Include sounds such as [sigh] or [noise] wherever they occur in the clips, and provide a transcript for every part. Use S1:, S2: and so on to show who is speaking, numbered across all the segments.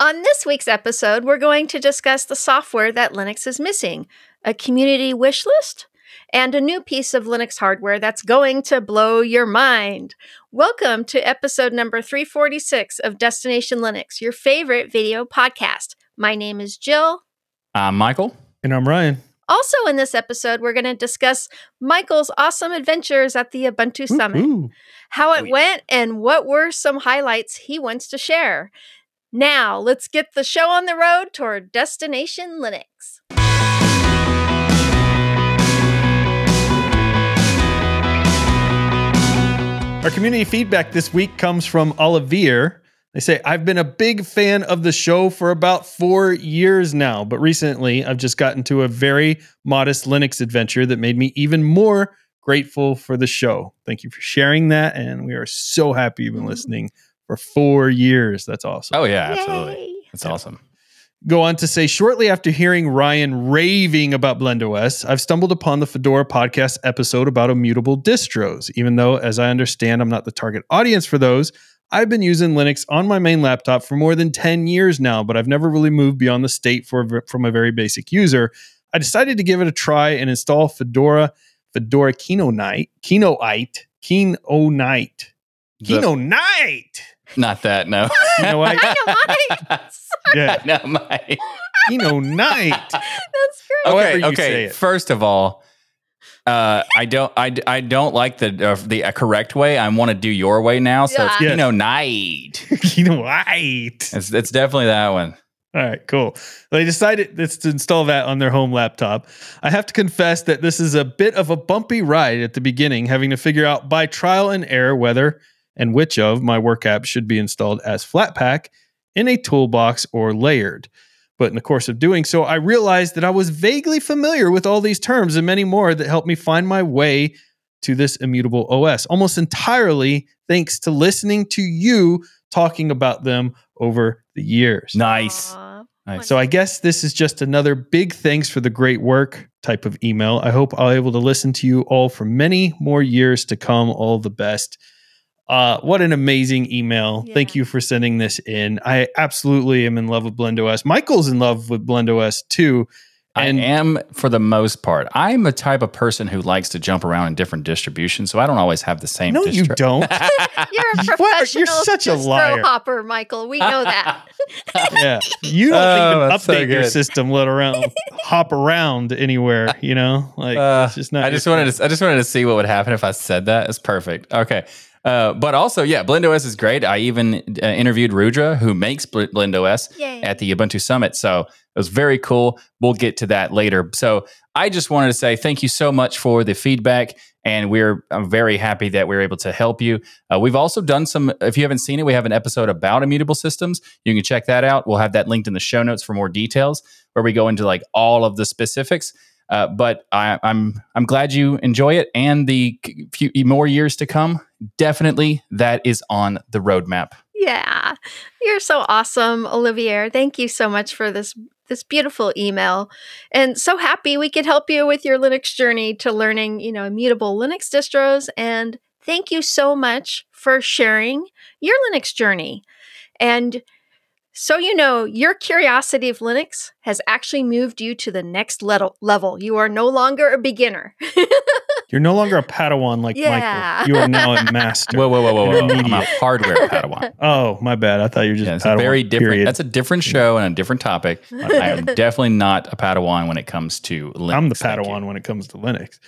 S1: On this week's episode, we're going to discuss the software that Linux is missing, a community wish list, and a new piece of Linux hardware that's going to blow your mind. Welcome to episode number 346 of Destination Linux, your favorite video podcast. My name is Jill.
S2: I'm Michael.
S3: And I'm Ryan.
S1: Also, in this episode, we're going to discuss Michael's awesome adventures at the Ubuntu Summit,
S3: Ooh.
S1: how it
S2: Oh, yeah.
S1: went, and what were some highlights he wants to share. Now, let's get the show on the road toward Destination Linux.
S3: Our community feedback this week comes from Olivier. They say, I've been a big fan of the show for about four years now, but recently I've just gotten to a very modest Linux adventure that made me even more grateful for the show. Thank you for sharing that. And we are so happy you've been mm-hmm. listening for four years. That's awesome.
S2: Oh yeah, absolutely.
S1: Yay.
S2: That's awesome.
S3: go on to say shortly after hearing Ryan raving about BlendOS, I've stumbled upon the Fedora podcast episode about immutable distros. Even though, as I understand, I'm not the target audience for those, I've been using Linux on my main laptop for more than 10 years now, but I've never really moved beyond the state for, from a very basic user. I decided to give it a try and install Fedora, Fedora Kinoite, Kinoite, Kinoite,
S2: The-
S3: Kinoite.
S2: Not that, no.
S3: Kinoite, [laughs]
S1: Dynamite. [laughs]
S3: yeah,
S2: no, my.
S3: Kinoite.
S1: That's great.
S2: Okay,
S3: you say
S2: okay.
S3: it.
S2: First of all, uh, I don't, I, I don't like the uh, the uh, correct way. I want to do your way now. So it's
S1: Yeah.
S2: you know night. [laughs]
S3: Kinoite.
S2: It's it's definitely that one.
S3: All right, cool. They decided this to install that on their home laptop. I have to confess that this is a bit of a bumpy ride at the beginning, having to figure out by trial and error whether and which of my work apps should be installed as Flatpak in a toolbox or layered. But in the course of doing so, I realized that I was vaguely familiar with all these terms and many more that helped me find my way to this immutable OS, almost entirely thanks to listening to you talking about them over the years.
S2: Nice.
S1: Aw.
S2: Nice.
S3: So I guess this is just another big thanks for the great work type of email. I hope I'll be able to listen to you all for many more years to come. All the best. Uh, what an amazing email. Thank you for sending this in. I absolutely am in love with BlendOS. Michael's in love with BlendOS too. And
S2: I am for the most part. I'm a type of person who likes to jump around in different distributions, so I don't always have the same.
S3: no, you don't. [laughs]
S1: You're a [laughs]
S3: What?
S1: professional
S3: You're such a
S1: distro
S3: liar.
S1: hopper, Michael. We know that. [laughs]
S3: yeah. You don't
S2: Oh,
S3: even
S2: that's so
S3: update your system, let around hop around anywhere, you know? Like
S2: Uh,
S3: it's just not
S2: I just wanted to. I just wanted to see what would happen if I said that. It's perfect. Okay. Uh, but also, yeah, BlendOS is great. I even uh, interviewed Rudra, who makes Bl- BlendOS,
S1: Yay.
S2: at the Ubuntu Summit. So it was very cool. We'll get to that later. So I just wanted to say thank you so much for the feedback. And we're I'm very happy that we're able to help you. Uh, we've also done some, if you haven't seen it, we have an episode about immutable systems. You can check that out. We'll have that linked in the show notes for more details where we go into like all of the specifics. Uh, but I, I'm I'm glad you enjoy it, and the few more years to come, definitely that is on the roadmap.
S1: Yeah. You're so awesome, Olivier. Thank you so much for this this beautiful email. And so happy we could help you with your Linux journey to learning, you know, immutable Linux distros and thank you so much for sharing your Linux journey. And so you know, your curiosity of Linux has actually moved you to the next level level. You are no longer a beginner. [laughs]
S3: You're no longer a Padawan like
S1: Yeah.
S3: Michael. You are now a master.
S2: Whoa, whoa, whoa, whoa, whoa! I'm a hardware Padawan. [laughs]
S3: Oh, my bad. I thought you were just
S2: Yeah, it's
S3: Padawan.
S2: a very different.
S3: period.
S2: That's a different show and a different topic. I am [laughs] definitely not a Padawan when it comes to Linux.
S3: I'm the Padawan when it comes to Linux.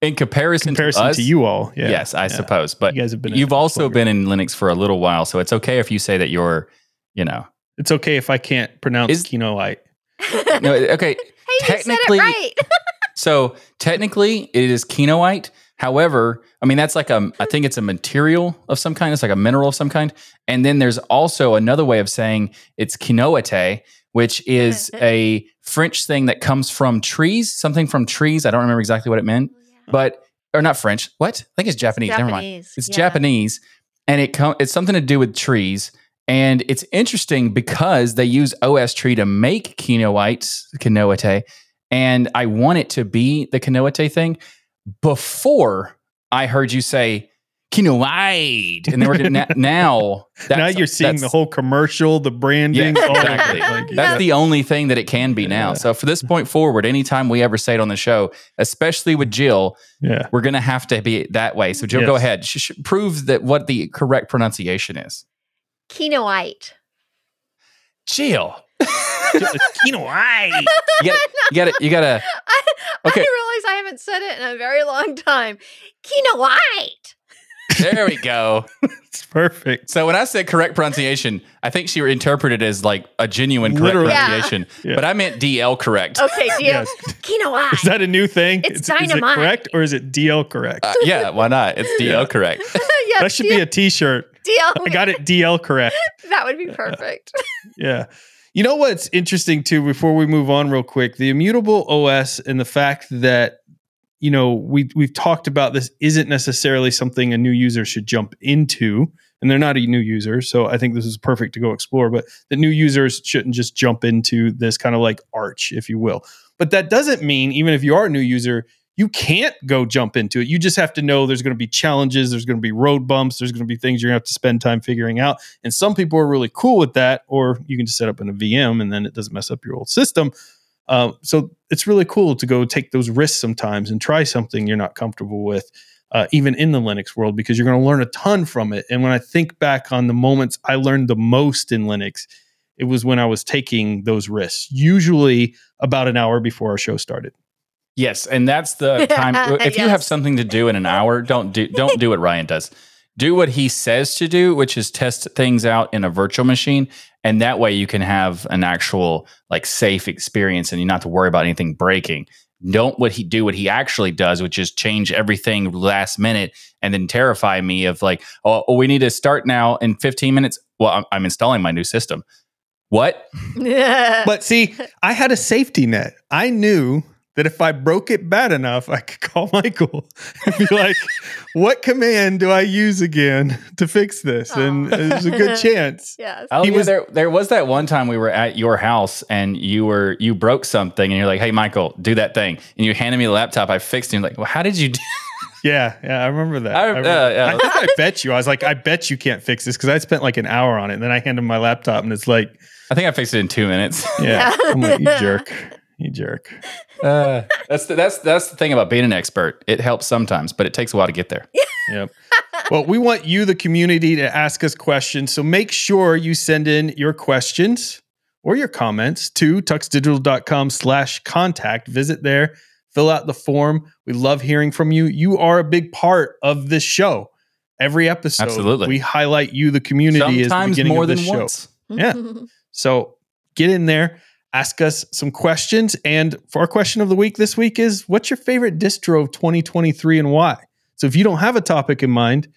S2: In comparison,
S3: Comparison
S2: to, us,
S3: to you all. Yeah.
S2: yes, I
S3: Yeah.
S2: suppose. But
S3: You guys have been
S2: you've also
S3: longer.
S2: been in Linux for a little while, so it's okay if you say that you're, you know,
S3: It's okay if I can't pronounce
S2: Is-
S3: Kinoite. [laughs]
S2: no, okay. [laughs]
S1: Hey, you said
S2: Technically-
S1: it right. [laughs]
S2: So technically, it is Kinoite. However, I mean that's like a I think it's a material of some kind. It's like a mineral of some kind. And then there's also another way of saying it's quinoate, which is a French thing that comes from trees, something from trees. I don't remember exactly what it meant, oh, but or not French. What? I think it's Japanese. Never mind.
S1: Japanese,
S2: It's
S1: yeah.
S2: Japanese, and it com- it's something to do with trees. And it's interesting because they use OSTree to make quinoite, quinoate, and I want it to be the quinoate thing. Before I heard you say Kinoide, and then we're gonna [laughs] now.
S3: now you're seeing
S2: that's-
S3: the whole commercial, the branding.
S2: Yeah,
S3: all of it.
S2: exactly.
S3: Like,
S2: That's
S3: yeah.
S2: the only thing that it can be now.
S3: Yeah.
S2: So for this point forward, anytime we ever say it on the show, especially with Jill,
S3: yeah.
S2: we're going to have to be that way. So Jill, go ahead. Sh- sh- prove that what the correct pronunciation is.
S1: Kinoite.
S2: Jill,
S3: Kinoite.
S2: you got you got to you got to. [laughs]
S1: I,
S2: Okay.
S1: I realize I haven't said it in a very long time. Kinoite.
S2: There we go. [laughs]
S3: It's perfect.
S2: So when I said correct pronunciation, I think she interpreted it as like a genuine correct
S3: Literally.
S2: Pronunciation,
S3: Yeah.
S2: but I meant DL correct.
S1: Okay, deal.
S3: Yes.
S1: Kinoite.
S3: Is that a new thing?
S1: It's
S3: is, is it
S1: dynamite.
S3: correct or is it DL correct?
S2: Uh, yeah, why not? It's DL
S3: Yeah.
S2: correct. [laughs]
S1: yeah,
S3: that should be a T-shirt.
S1: Deal.
S3: I got it DL correct. [laughs]
S1: That would be perfect. [laughs]
S3: Yeah. You know what's interesting too, before we move on real quick, the immutable OS and the fact that, you know, we we've talked about this isn't necessarily something a new user should jump into. And they're not a new user. So I think this is perfect to go explore. But the new users shouldn't just jump into this kind of like arch, if you will. But that doesn't mean, even if you are a new user, you can't go jump into it. You just have to know there's going to be challenges, there's going to be road bumps, there's going to be things you're going to have to spend time figuring out. And some people are really cool with that, or you can just set up in a VM and then it doesn't mess up your old system. Uh, so it's really cool to go take those risks sometimes and try something you're not comfortable with, uh, even in the Linux world, because you're going to learn a ton from it. And when I think back on the moments I learned the most in Linux, it was when I was taking those risks, usually about an hour before our show started.
S2: Yes, and that's the [laughs] time. Uh, if you have something to do in an hour, don't do don't do what Ryan does. Do what he says to do, which is test things out in a virtual machine, and that way you can have an actual like safe experience, and you not have to worry about anything breaking. Don't what he do what he actually does, which is change everything last minute, and then terrify me of like, oh, oh, we need to start now in 15 minutes. Well, I'm, I'm installing my new system. What? [laughs]
S3: But see, I had a safety net. I knew that if I broke it bad enough, I could [laughs] call Michael and be like, what command do I use again to fix this? And
S1: Aw.
S3: there's a good [laughs] chance.
S1: yes.
S2: Oh,
S3: He
S2: yeah,
S3: was-
S2: there. There was that one time we were at your house and you were you broke something and you're like, "Hey, Michael, do that thing." And you handed me the laptop. I fixed it. And like, "Well, how did you do?" [laughs]
S3: Yeah, yeah, I remember that.
S2: I-
S3: I, remember-
S2: uh, yeah.
S3: I think I bet you. I was like, I bet you can't fix this because I spent like an hour on it. And then I handed him my laptop and it's like,
S2: I think I fixed it in two minutes.
S3: yeah,
S1: Yeah.
S3: I'm like, you jerk. You jerk. [laughs]
S2: Uh, that's the, that's that's the thing about being an expert. It helps sometimes, but it takes a while to get there. [laughs]
S3: Yep. well, we want you, the community, to ask us questions. So make sure you send in your questions or your comments to tuxdigital.com slash contact. Visit there, fill out the form. We love hearing from you. You are a big part of this show. Every episode,
S2: Absolutely.
S3: we highlight you, the community, as the beginning
S2: more
S3: of
S2: than
S3: this show.
S2: once.
S3: Yeah. [laughs] So get in there, ask us some questions. And for our question of the week this week is what's your favorite distro of 2023 and why? So if you don't have a topic in mind,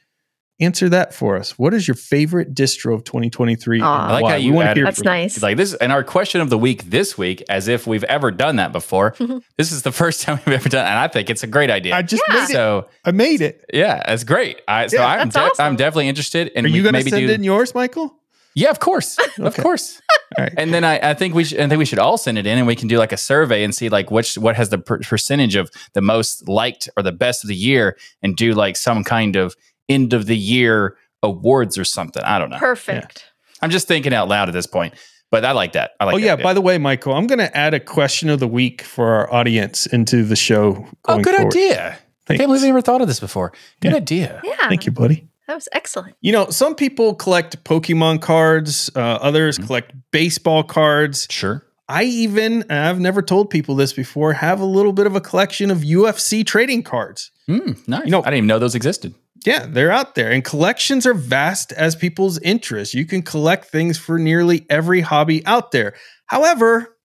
S3: answer that for us. What is your favorite distro of 2023?
S1: Aw.
S3: and
S2: I like
S3: why?
S2: how you
S3: wanna
S2: added-
S3: hear
S1: That's nice.
S2: It's like this, and our question of the week this week, as if we've ever done that before. [laughs] this is the first time we've ever done, and I think it's a great idea.
S3: I just
S1: Yeah.
S3: made it.
S2: so
S3: I made it.
S2: yeah, that's great. I, so
S3: Yeah,
S2: I'm
S1: that's
S2: de-
S1: awesome.
S2: I'm definitely interested. And
S3: Are you going to send
S2: do,
S3: in yours, Michael?
S2: Yeah, of course, [laughs] of course.
S3: All right.
S2: And then I, I think we should, I think we should all send it in, and we can do like a survey and see like which what has the per- percentage of the most liked or the best of the year, and do like some kind of end of the year awards or something. I don't know.
S1: Perfect.
S2: I'm just thinking out loud at this point, but I like that. I like.
S3: oh,
S2: that
S3: yeah.
S2: idea.
S3: By the way, Michael, I'm going to add a question of the week for our audience into the show.
S2: oh, good
S3: forward.
S2: idea. I can't believe I never thought of this before. Good
S3: Yeah.
S2: idea.
S1: Yeah.
S3: Thank you, buddy.
S1: That was excellent.
S3: You know, some people collect Pokemon cards, uh, others
S2: Mhm.
S3: collect baseball cards.
S2: Sure.
S3: I even, and I've never told people this before, have a little bit of a collection of UFC trading cards.
S2: Mm, nice.
S3: You know-
S2: I didn't even know those existed.
S3: Yeah, they're out there. And collections are vast as people's interests. You can collect things for nearly every hobby out there. However,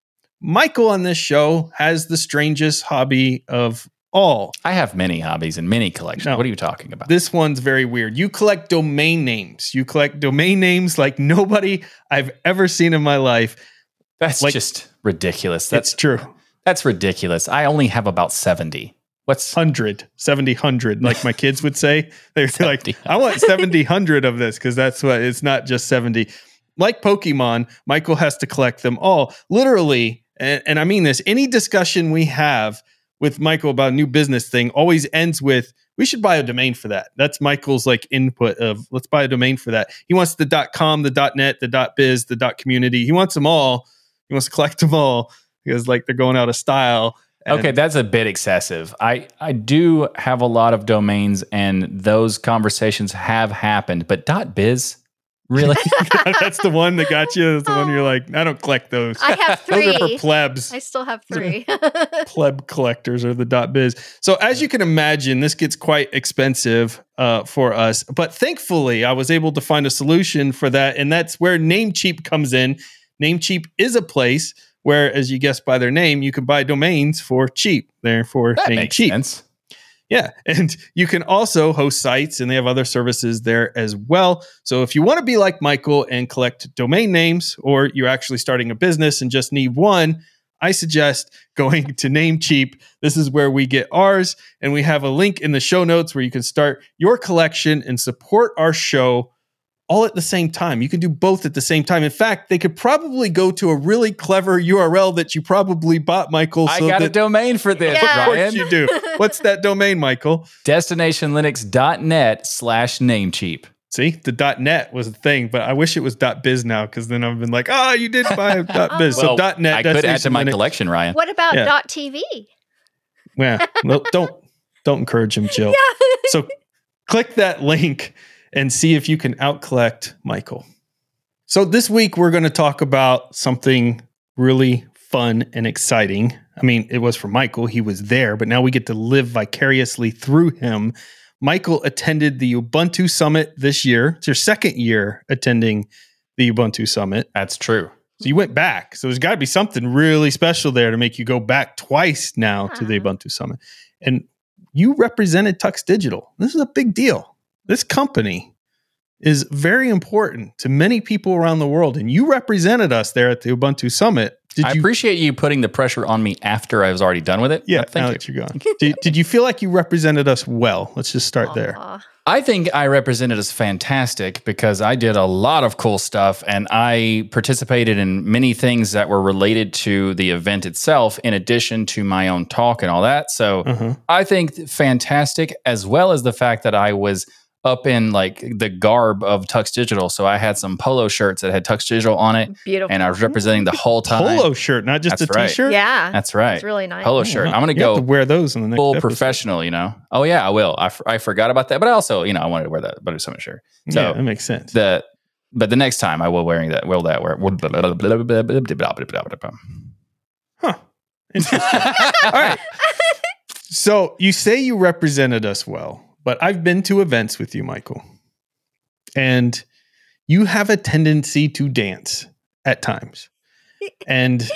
S3: Michael on this show has the strangest hobby of all.
S2: I have many hobbies and many collections.
S3: No.
S2: What are you talking about?
S3: This one's very weird. You collect domain names. You collect domain names like nobody I've ever seen in my life.
S2: That's
S3: like-
S2: just ridiculous. That's
S3: true.
S2: That's ridiculous. I only have about 70. What's
S3: 100, 70, 100, like my kids would say. [laughs] They're like, I want 70, 100 of this because that's what it's not just 70. Like Pokemon, Michael has to collect them all. Literally, and, and I mean this, any discussion we have with Michael about a new business thing always ends with, we should buy a domain for that. That's Michael's like input of let's buy a domain for that. He wants the .com, the .net, the .biz, the .community. He wants them all. He wants to collect them all because like they're going out of style. And
S2: Okay, that's a bit excessive. I I do have a lot of domains, and those conversations have happened. But .biz, really? [laughs]
S3: that's the one that got you. That's the one you're like, I don't collect those.
S1: I have three. [laughs]
S3: those are
S1: three.
S3: for plebs.
S1: I still have three. [laughs]
S3: pleb collectors or the dot biz. So as you can imagine, this gets quite expensive uh, for us. But thankfully, I was able to find a solution for that, and that's where Namecheap comes in. Namecheap is a place where, as you guessed by their name, you can buy domains for cheap. Therefore,
S2: that makes
S3: Namecheap. Yeah. [laughs] And you can also host sites, and they have other services there as well. So if you want to be like Michael and collect domain names, or you're actually starting a business and just need one, I suggest [laughs] going to Namecheap. This is where we get ours. And we have a link in the show notes where you can start your collection and support our show all at the same time. You can do both at the same time. In fact, they could probably go to a really clever URL that you probably bought, Michael.
S2: I
S3: so
S2: got a domain for this,
S1: Yeah.
S3: Of course
S2: Ryan.
S3: you do. [laughs] What's that domain, Michael?
S2: DestinationLinux.net slash Namecheap.
S3: See, the .net was the thing, but I wish it was .biz now because then I've been like, oh, you did buy a [laughs] .biz.
S2: Well,
S3: so .net.
S2: I could add to my
S3: Linux-
S2: collection, Ryan.
S1: what about
S3: Yeah.
S1: dot .tv?
S3: Yeah, no, don't don't encourage him, Jill. [laughs]
S1: Yeah.
S3: So click that link and see if you can outcollect Michael. So this week we're going to talk about something really fun and exciting. I mean, it was for Michael, he was there, but now we get to live vicariously through him. Michael attended the Ubuntu Summit this year. It's your second year attending the Ubuntu Summit.
S2: That's true.
S3: So you went back. So there's got to be something really special there to make you go back twice now to the
S1: Uh-huh.
S3: Ubuntu Summit. And you represented Tux Digital. This is a big deal. This company is very important to many people around the world. And you represented us there at the Ubuntu Summit. Did
S2: I
S3: you?
S2: appreciate you putting the pressure on me after I was already done with it.
S3: yeah,
S2: thank
S3: now
S2: you.
S3: that you're gone. [laughs] did, did you feel like you represented us well? Let's just start there.
S2: I think I represented us fantastic because I did a lot of cool stuff and I participated in many things that were related to the event itself, in addition to my own talk and all that. So
S3: Uh-huh.
S2: I think fantastic, as well as the fact that I was up in like the garb of Tux Digital. So I had some polo shirts that had Tux Digital on it,
S1: Beautiful.
S2: and I was representing the whole time.
S3: Polo shirt, not just
S2: That's
S3: a
S2: right.
S3: t-shirt.
S1: Yeah.
S2: That's right.
S1: It's really nice.
S2: Polo
S3: Oh,
S2: shirt. I'm going to
S3: You have
S2: go
S3: to wear those in the next
S2: full
S3: episode.
S2: professional, you know? Oh, yeah, I will. I, f- I forgot about that. But I also, you know, I wanted to wear that Butter Summit shirt. So
S3: yeah, that makes sense.
S2: the but the next time I will wearing that will that wear
S3: huh. Interesting. All right. So you say you represented us well, but I've been to events with you, Michael, and you have a tendency to dance at times. [laughs] And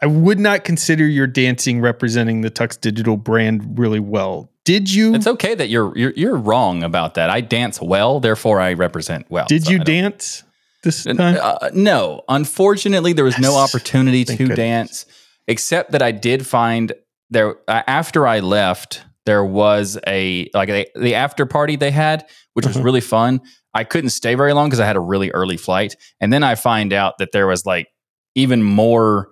S3: I would not consider your dancing representing the Tux Digital brand really well. Did you?
S2: It's okay that you're, you're you're wrong about that. I dance well, therefore I represent well.
S3: did
S2: So
S3: you dance this time?
S2: uh, no, unfortunately, there was no opportunity
S3: Thank
S2: to
S3: goodness.
S2: dance, except that I did find there uh, after I left. There was a like a, the after party they had, which was
S3: Uh-huh.
S2: really fun. I couldn't stay very long because I had a really early flight, and then I find out that there was like even more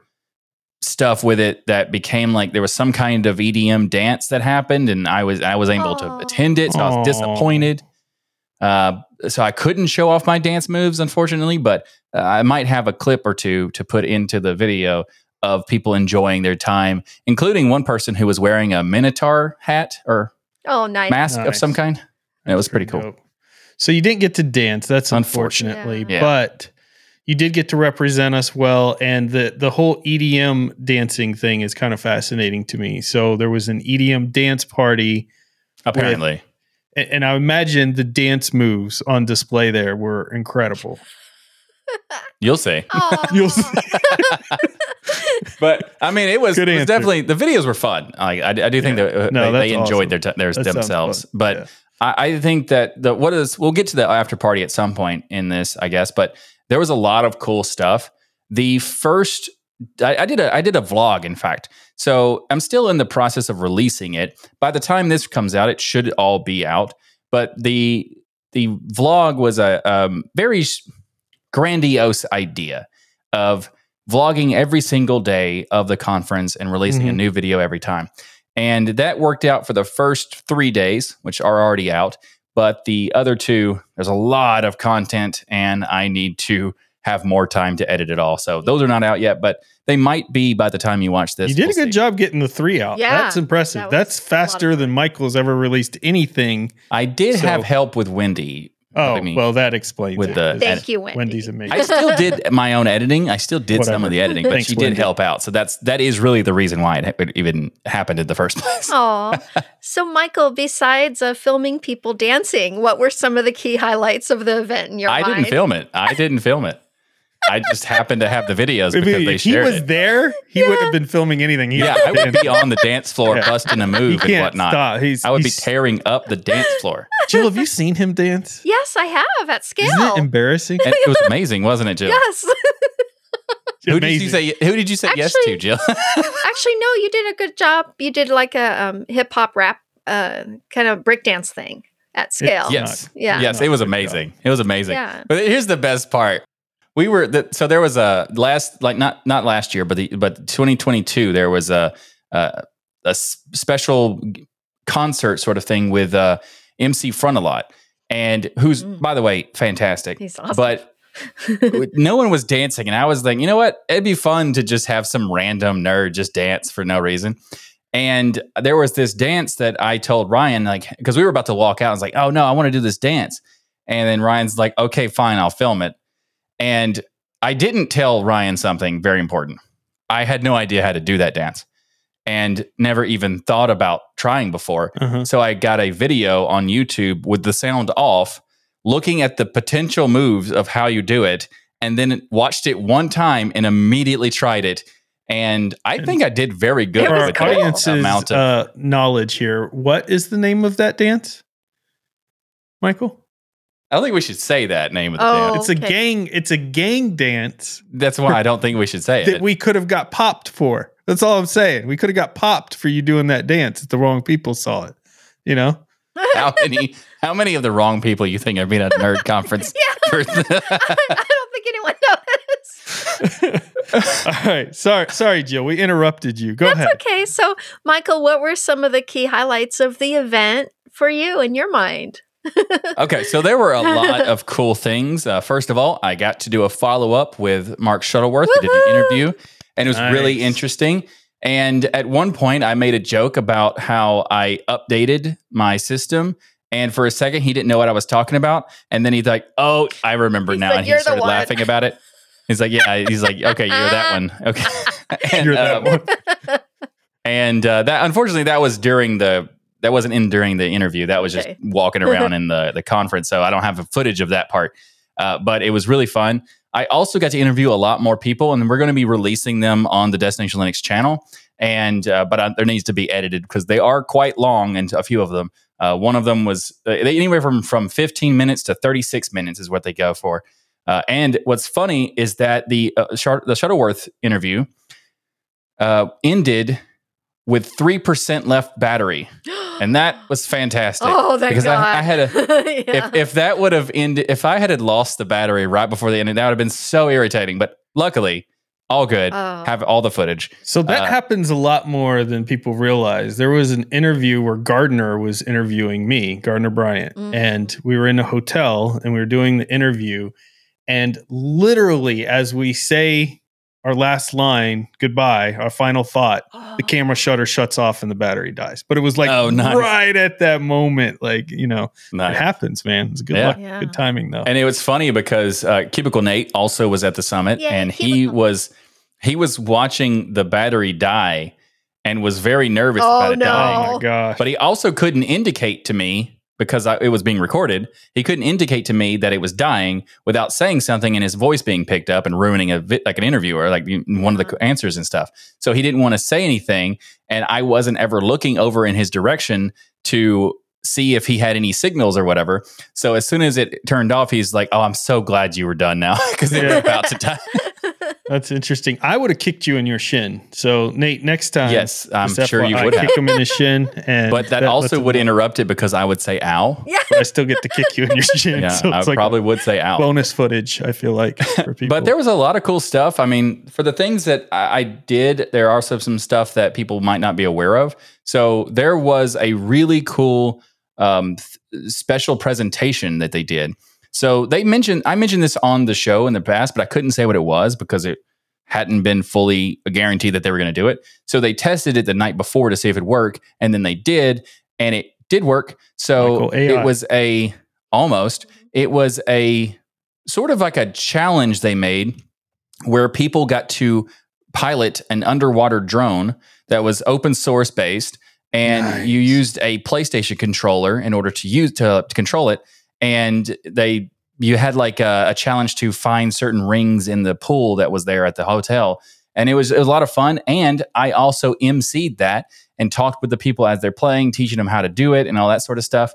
S2: stuff with it that became like there was some kind of EDM dance that happened, and I was I was able to attend it, so I was disappointed. Uh, so I couldn't show off my dance moves, unfortunately, but uh, I might have a clip or two to put into the video of people enjoying their time, including one person who was wearing a Minotaur hat or
S1: Oh, nice.
S2: mask of some kind. And it was pretty cool.
S3: dope. So you didn't get to dance. That's unfortunately,
S2: Yeah.
S3: but you did get to represent us well. And the the whole EDM dancing thing is kind of fascinating to me. So there was an EDM dance party,
S2: Apparently,
S3: a- and I imagine the dance moves on display there were incredible. [laughs]
S2: you'll see. [laughs]
S3: You'll see. [laughs] [laughs]
S2: But I mean, it was, it was definitely the videos were fun. Like I, I do think
S3: Yeah.
S2: that uh,
S3: No,
S2: they, they enjoyed
S3: awesome.
S2: their t- their themselves. But
S3: Yeah.
S2: I, I think that the what is we'll get to the after party at some point in this, I guess. But there was a lot of cool stuff. The first, I, I did a I did a vlog, in fact. So I'm still in the process of releasing it. By the time this comes out, it should all be out. But the the vlog was a um, very grandiose idea of vlogging every single day of the conference and releasing a
S3: Mhm.
S2: new video every time. And that worked out for the first three days, which are already out. But the other two, there's a lot of content, and I need to have more time to edit it all. So those are not out yet, but they might be by the time you watch this.
S3: You did
S2: We'll
S3: a good
S2: see.
S3: job getting the three out.
S1: Yeah,
S3: That's impressive.
S1: that
S3: That's
S1: a lot of
S3: faster
S1: fun.
S3: than Michael's ever released anything.
S2: I did
S3: So-
S2: have help with Wendy.
S3: Oh,
S2: me.
S3: well, that explains
S2: with
S3: it,
S2: the-
S3: 'cause
S1: Thank you, Wendy.
S3: Wendy's amazing.
S2: I still did my own editing. I still did some of the editing, but
S3: Thanks,
S2: she did
S3: Wendy.
S2: help out. So that's that is really the reason why it ha- even happened in the first place.
S1: Aw. [laughs] so, Michael, besides uh, filming people dancing, what were some of the key highlights of the event in your
S2: I
S1: mind?
S2: didn't film it. I didn't film it. I just happened to have the videos
S3: If,
S2: because
S3: he-
S2: they
S3: if he was
S2: it.
S3: there, he wouldn't have been filming anything. He
S2: Yeah, I would be on the dance floor
S3: Yeah.
S2: busting a move and
S3: can't
S2: whatnot.
S3: stop. He's,
S2: I would be tearing up the dance floor. [laughs]
S3: Jill, have you seen him dance?
S1: Yes, I have at scale.
S3: Isn't it embarrassing?
S2: And it was amazing, wasn't it, Jill?
S1: yes. [laughs]
S2: Who did you say? Who did you say yes to, Jill? [laughs]
S1: Actually, no, you did a good job. You did like a um, hip hop rap uh, kind of breakdance thing at scale.
S2: yes,
S1: Yeah.
S2: yes, it was amazing. It was amazing.
S1: Yeah.
S2: But here's the best part. We were the, so there was a last like not not last year, but the but 2022 there was a a special concert sort of thing with uh, MC Frontalot, and who's
S1: Mm.
S2: by the way fantastic.
S1: He's awesome.
S2: But [laughs] no one was dancing, and I was like, you know what? It'd be fun to just have some random nerd just dance for no reason. And there was this dance that I told Ryan, like, because we were about to walk out. I was like, oh no, I want to do this dance. And then Ryan's like, okay, fine, I'll film it. And I didn't tell Ryan something very important. I had no idea how to do that dance and never even thought about trying before.
S3: Uh-huh.
S2: So I got a video on YouTube with the sound off, looking at the potential moves of how you do it, and then watched it one time and immediately tried it. And I think I did very good
S3: For
S2: with
S3: audience's
S2: amount of.
S3: uh, knowledge here, what is the name of that dance, Michael?
S2: I don't think we should say that name of the
S1: Oh.
S2: dance.
S3: It's a
S1: Okay.
S3: gang. It's a gang dance
S2: That's why I don't think we should say [laughs]
S3: that
S2: it.
S3: we could have got popped for. That's all I'm saying. We could have got popped for you doing that dance if the wrong people saw it. You know.
S2: how many? How many of the wrong people you think have been at a nerd [laughs] conference?
S1: yeah. [laughs]
S2: for-
S1: I don't think anyone knows.
S3: all right. Sorry. Sorry, Jill. We interrupted you. Go
S1: That's
S3: ahead.
S1: okay. So, Michael, what were some of the key highlights of the event for you in your mind?
S2: Okay, so there were a lot [laughs] of cool things. Uh, first of all, I got to do a follow up with Mark Shuttleworth. We did an interview, and it was really interesting. And at one point, I made a joke about how I updated my system. And for a second, he didn't know what I was talking about. And then he's like, "Oh, I remember
S1: He's
S2: now."
S1: like,
S2: and he started laughing about it. He's like, "Yeah." He's like, "Okay, you're that one." Okay, [laughs] and,
S3: You're that
S2: um,
S3: one. [laughs]
S2: and uh, that unfortunately that was during the that wasn't in during the interview. That was
S1: Okay.
S2: just walking [laughs] around in the the conference. So I don't have a footage of that part. Uh, but it was really fun. I also got to interview a lot more people, and we're going to be releasing them on the Destination Linux channel. And uh, but uh, there needs to be edited because they are quite long, and a few of them. Uh, one of them was uh, they, anywhere from from 15 minutes to 36 minutes is what they go for. Uh, and what's funny is that the uh, Shar- the Shuttleworth interview uh, ended with three percent left battery, and that was fantastic.
S1: oh, thank
S2: because
S1: God.
S2: I, I had a [laughs]
S1: yeah.
S2: if if that would have ended if I had lost the battery right before the ending, that would have been so irritating. But luckily, all good.
S1: Oh.
S2: Have all the footage.
S3: So that
S2: Uh,
S3: happens a lot more than people realize. There was an interview where Gardiner was interviewing me, Gardiner Bryant,
S1: Mhm.
S3: and we were in a hotel and we were doing the interview. And literally, as we say our last line, goodbye, our final thought, the [gasps] camera shutter shuts off and the battery dies. But it was like
S2: Oh, nice.
S3: right at that moment. Like, you know, it happens, man. It's good
S2: Yeah.
S3: luck,
S1: Yeah.
S3: good timing, though.
S2: And it was funny because uh, Cubicle Nate also was at the summit,
S1: Yay,
S2: and he
S1: Cubicle.
S2: was he was watching the battery die and was very nervous
S1: Oh,
S2: about it
S1: no.
S2: dying.
S3: oh my gosh.
S2: But he also couldn't indicate to me because I, it was being recorded. He couldn't indicate to me that it was dying without saying something and his voice being picked up and ruining a vi- like an interview or like one of the answers and stuff. So he didn't want to say anything, and I wasn't ever looking over in his direction to see if he had any signals or whatever. So as soon as it turned off, he's like, "Oh, I'm so glad you were done now [laughs] because
S3: Yeah.
S2: about to die."
S3: That's interesting. I would have kicked you in your shin. So Nate, next time,
S2: yes, I'm
S3: just
S2: sure you
S3: FYI,
S2: would have.
S3: kick him in his shin, [laughs] and
S2: But that
S3: that's
S2: also would interrupt it because I would say "ow." [laughs]
S1: Yeah.
S3: but I still get to kick you in your [laughs] shin.
S2: Yeah,
S3: so
S2: I
S3: like
S2: probably would say "ow."
S3: bonus footage. I feel like for people.
S2: But there was a lot of cool stuff. I mean, for the things that I, I did, there are also some stuff that people might not be aware of. So there was a really cool um, th- special presentation that they did. So they mentioned, I mentioned this on the show in the past, but I couldn't say what it was because it hadn't been fully a guarantee that they were going to do it. So they tested it the night before to see if it worked, and then they did, and it did work. So
S3: Michael,
S2: it was a almost mm-hmm. it was a sort of like a challenge they made where people got to pilot an underwater drone that was open source based and
S3: Nice.
S2: you used a PlayStation controller in order to use to, to control it and they you had like a, a challenge to find certain rings in the pool that was there at the hotel. And it was, it was a lot of fun. And I also emceed that and talked with the people as they're playing teaching them how to do it and all that sort of stuff.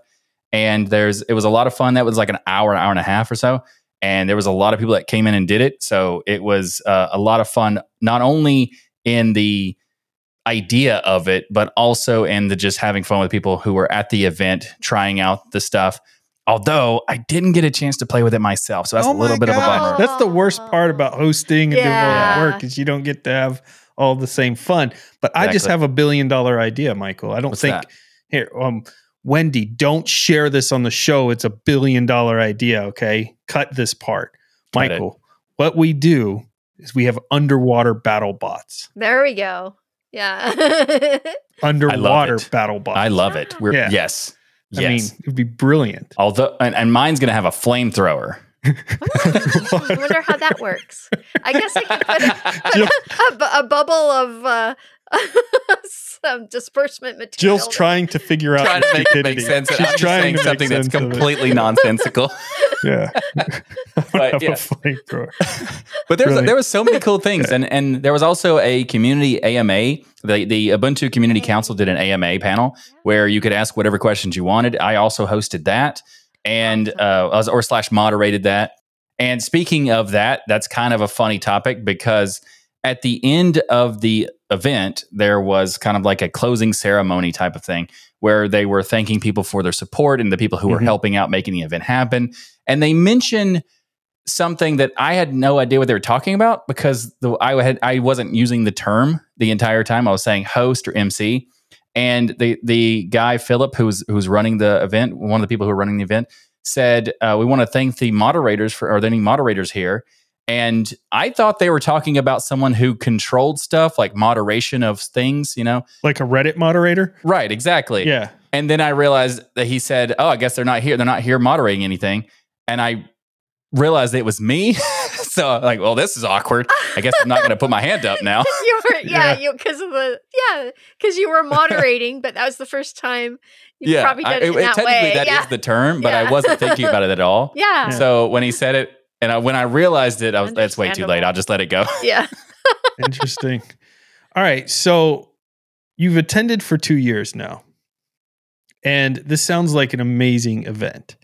S2: And there's it was a lot of fun. That was like an hour hour and a half or so. And there was a lot of people that came in and did it. So it was uh, a lot of fun not only in the idea of it but also in the just having fun with people who were at the event trying out the stuff although i didn't get a chance to play with it myself so that's
S3: Oh
S2: a little
S3: my
S2: bit of a bummer
S3: That's the worst part about hosting and doing all that work is you don't get to have all the same fun. But I just have a billion dollar idea, Michael. I don't
S2: What's
S3: think
S2: that?
S3: here. Um, Wendy, don't share this on the show. It's a billion dollar idea. Okay, cut this part,
S2: Cut it.
S3: Michael. What we do is we have underwater battle bots.
S1: There we go. Yeah. [laughs]
S3: Underwater battle bots.
S2: i love it we're
S3: Yeah.
S2: yes
S3: I
S2: yes
S3: mean, it'd be brilliant.
S2: although and, and mine's gonna have a flamethrower
S1: I wonder how that works. I guess I could put a, [laughs] put a, a a bubble of uh, [laughs] some disbursement material.
S3: Jill's trying to figure out
S2: trying to make,
S3: stupidity.
S2: make sense
S3: She's
S2: I'm
S3: trying
S2: saying
S3: to
S2: something that's
S3: sense of
S2: completely nonsensical [laughs]
S3: Yeah. [laughs]
S2: But,
S3: Have a
S2: yeah. But there was
S3: Really?
S2: there was so many cool things, and and there was also a community AMA. The the Ubuntu Community Council did an AMA panel where you could ask whatever questions you wanted. I also hosted that, and uh, I was- or slash moderated that. And speaking of that, that's kind of a funny topic because at the end of the event, there was kind of like a closing ceremony type of thing where they were thanking people for their support and the people who were
S3: Mhm.
S2: helping out making the event happen. And they mentioned something that I had no idea what they were talking about because the I had I wasn't using the term the entire time. I was saying host or MC. And the the guy Philip, who's who's running the event, one of the people who are running the event, said, uh, "We want to thank the moderators for are there any moderators here?" And I thought they were talking about someone who controlled stuff like moderation of things, you know?
S3: Like a Reddit moderator?
S2: Right, exactly.
S3: Yeah.
S2: And then I realized that he said, "Oh, I guess they're not here. They're not here moderating anything." And I realized it was me. [laughs] so I'm like, well, this is awkward. I guess I'm not going to put my hand up now. [laughs]
S1: you were, yeah,
S3: Yeah.
S1: you because of the yeah, because you were moderating, but that was the first time you
S2: yeah,
S1: probably
S2: I-
S1: did it, in that
S2: technically
S1: way.
S2: that is
S1: yeah.
S2: the term, but
S1: Yeah.
S2: I wasn't thinking about it at all. [laughs]
S1: yeah,
S2: So when he said it, and I, when I realized it, I was, that's way too late. I'll just let it go. [laughs]
S1: yeah. [laughs]
S3: Interesting. All right. So you've attended for two years now. And this sounds like an amazing event.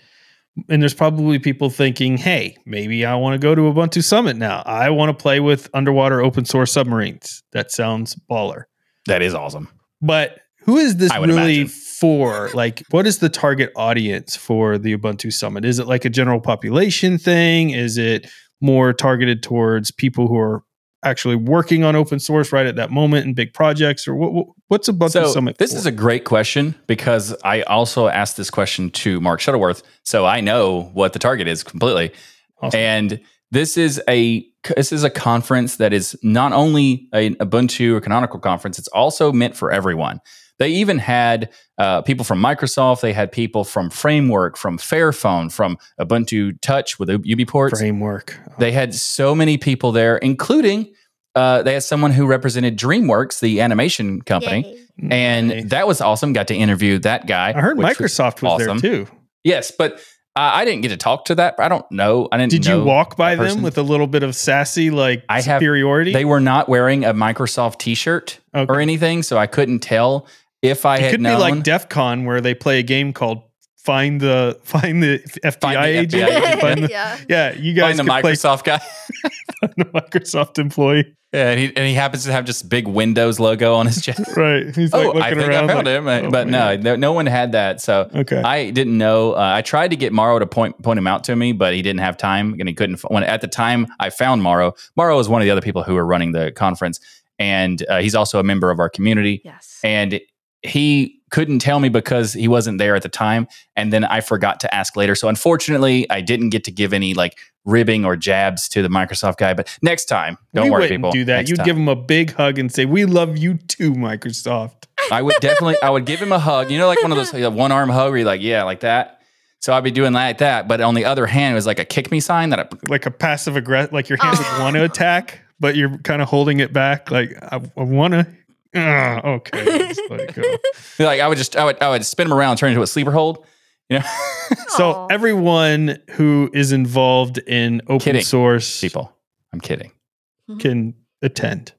S3: And there's probably people thinking, hey, maybe I want to go to Ubuntu Summit now. I want to play with underwater open source submarines. That sounds baller.
S2: That is awesome.
S3: But who is this really
S2: imagine.
S3: For? Like, what is the target audience for the Ubuntu Summit? Is it like a general population thing? Is it more targeted towards people who are actually working on open source right at that moment in big projects? Or what, what- what's Ubuntu
S2: So
S3: Summit?
S2: this
S3: for?
S2: is a great question because I also asked this question to Mark Shuttleworth, so I know what the target is completely.
S3: Awesome.
S2: And this is a this is a conference that is not only an Ubuntu or Canonical conference; it's also meant for everyone. They even had uh, people from Microsoft. They had people from Framework, from Fairphone, from Ubuntu Touch with UBports.
S3: framework.
S2: They had so many people there, including uh, they had someone who represented DreamWorks, the animation company,
S1: Yay.
S2: and
S3: Nice.
S2: that was awesome. Got to interview that guy.
S3: I heard Microsoft was
S2: awesome.
S3: there too.
S2: Yes, but uh, I didn't get to talk to that. I don't know. I didn't.
S3: Did you walk by them
S2: person.
S3: with a little bit of sassy like
S2: I have-
S3: superiority?
S2: They were not wearing a Microsoft T-shirt
S3: Okay.
S2: or anything, so I couldn't tell if I
S3: it
S2: had
S3: could
S2: known.
S3: be like DEF CON where they play a game called find the find the FBI
S2: Find the
S3: agent.
S2: FBI agent. [laughs]
S3: Find the-
S1: yeah.
S3: yeah, you guys
S2: Find the
S3: could play
S2: Microsoft guy. [laughs]
S3: the Microsoft employee.
S2: Yeah, and he, and he happens to have just big Windows logo on his chest. [laughs]
S3: Right. He's like
S2: oh,
S3: looking
S2: I think
S3: around.
S2: I found
S3: like,
S2: him,
S3: oh,
S2: but no,
S3: man.
S2: no, no one had that. So
S3: Okay.
S2: I didn't know. Uh, I tried to get Morrow to point point him out to me, but he didn't have time, and he couldn't. When at the time I found Morrow, Morrow was one of the other people who were running the conference, and uh, he's also a member of our community.
S1: Yes.
S2: And he couldn't tell me because he wasn't there at the time, and then I forgot to ask later. So unfortunately, I didn't get to give any like ribbing or jabs to the Microsoft guy. But next time, don't
S3: we
S2: worry,
S3: wouldn't
S2: people.
S3: do that.
S2: Next
S3: You'd
S2: time.
S3: give him a big hug and say, "We love you too, Microsoft." [laughs]
S2: I would definitely, I would give him a hug. You know, like one of those like, one arm hug where you're like, yeah, like that. So I'd be doing like that. But on the other hand, it was like a kick me sign that I, [laughs]
S3: Like a passive aggressive, like your hands would [laughs] want to attack, but you're kind of holding it back. Like I, I want to. [laughs] Uh, okay, just let it go.
S2: like I would just, I would, I would spin him around, turn into a sleeper hold. You know, [laughs]
S3: So everyone who is involved in open
S2: Kidding,
S3: source
S2: people. I'm kidding.
S3: can attend.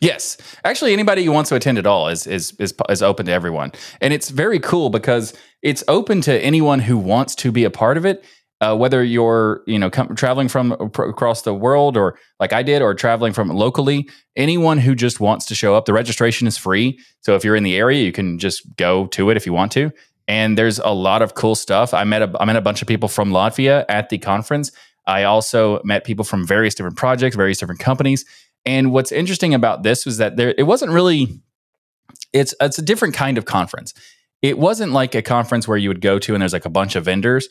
S2: Yes, actually, anybody who wants to attend at all is is is is open to everyone, and it's very cool because it's open to anyone who wants to be a part of it. Uh, whether you're you know com- traveling from across the world or like I did, or traveling from locally, anyone who just wants to show up, the registration is free. So if you're in the area, you can just go to it if you want to. And there's a lot of cool stuff. I met a I met a bunch of people from Latvia at the conference. I also met people from various different projects, various different companies. And what's interesting about this was that there it wasn't really it's it's a different kind of conference. It wasn't like a conference where you would go to and there's like a bunch of vendors.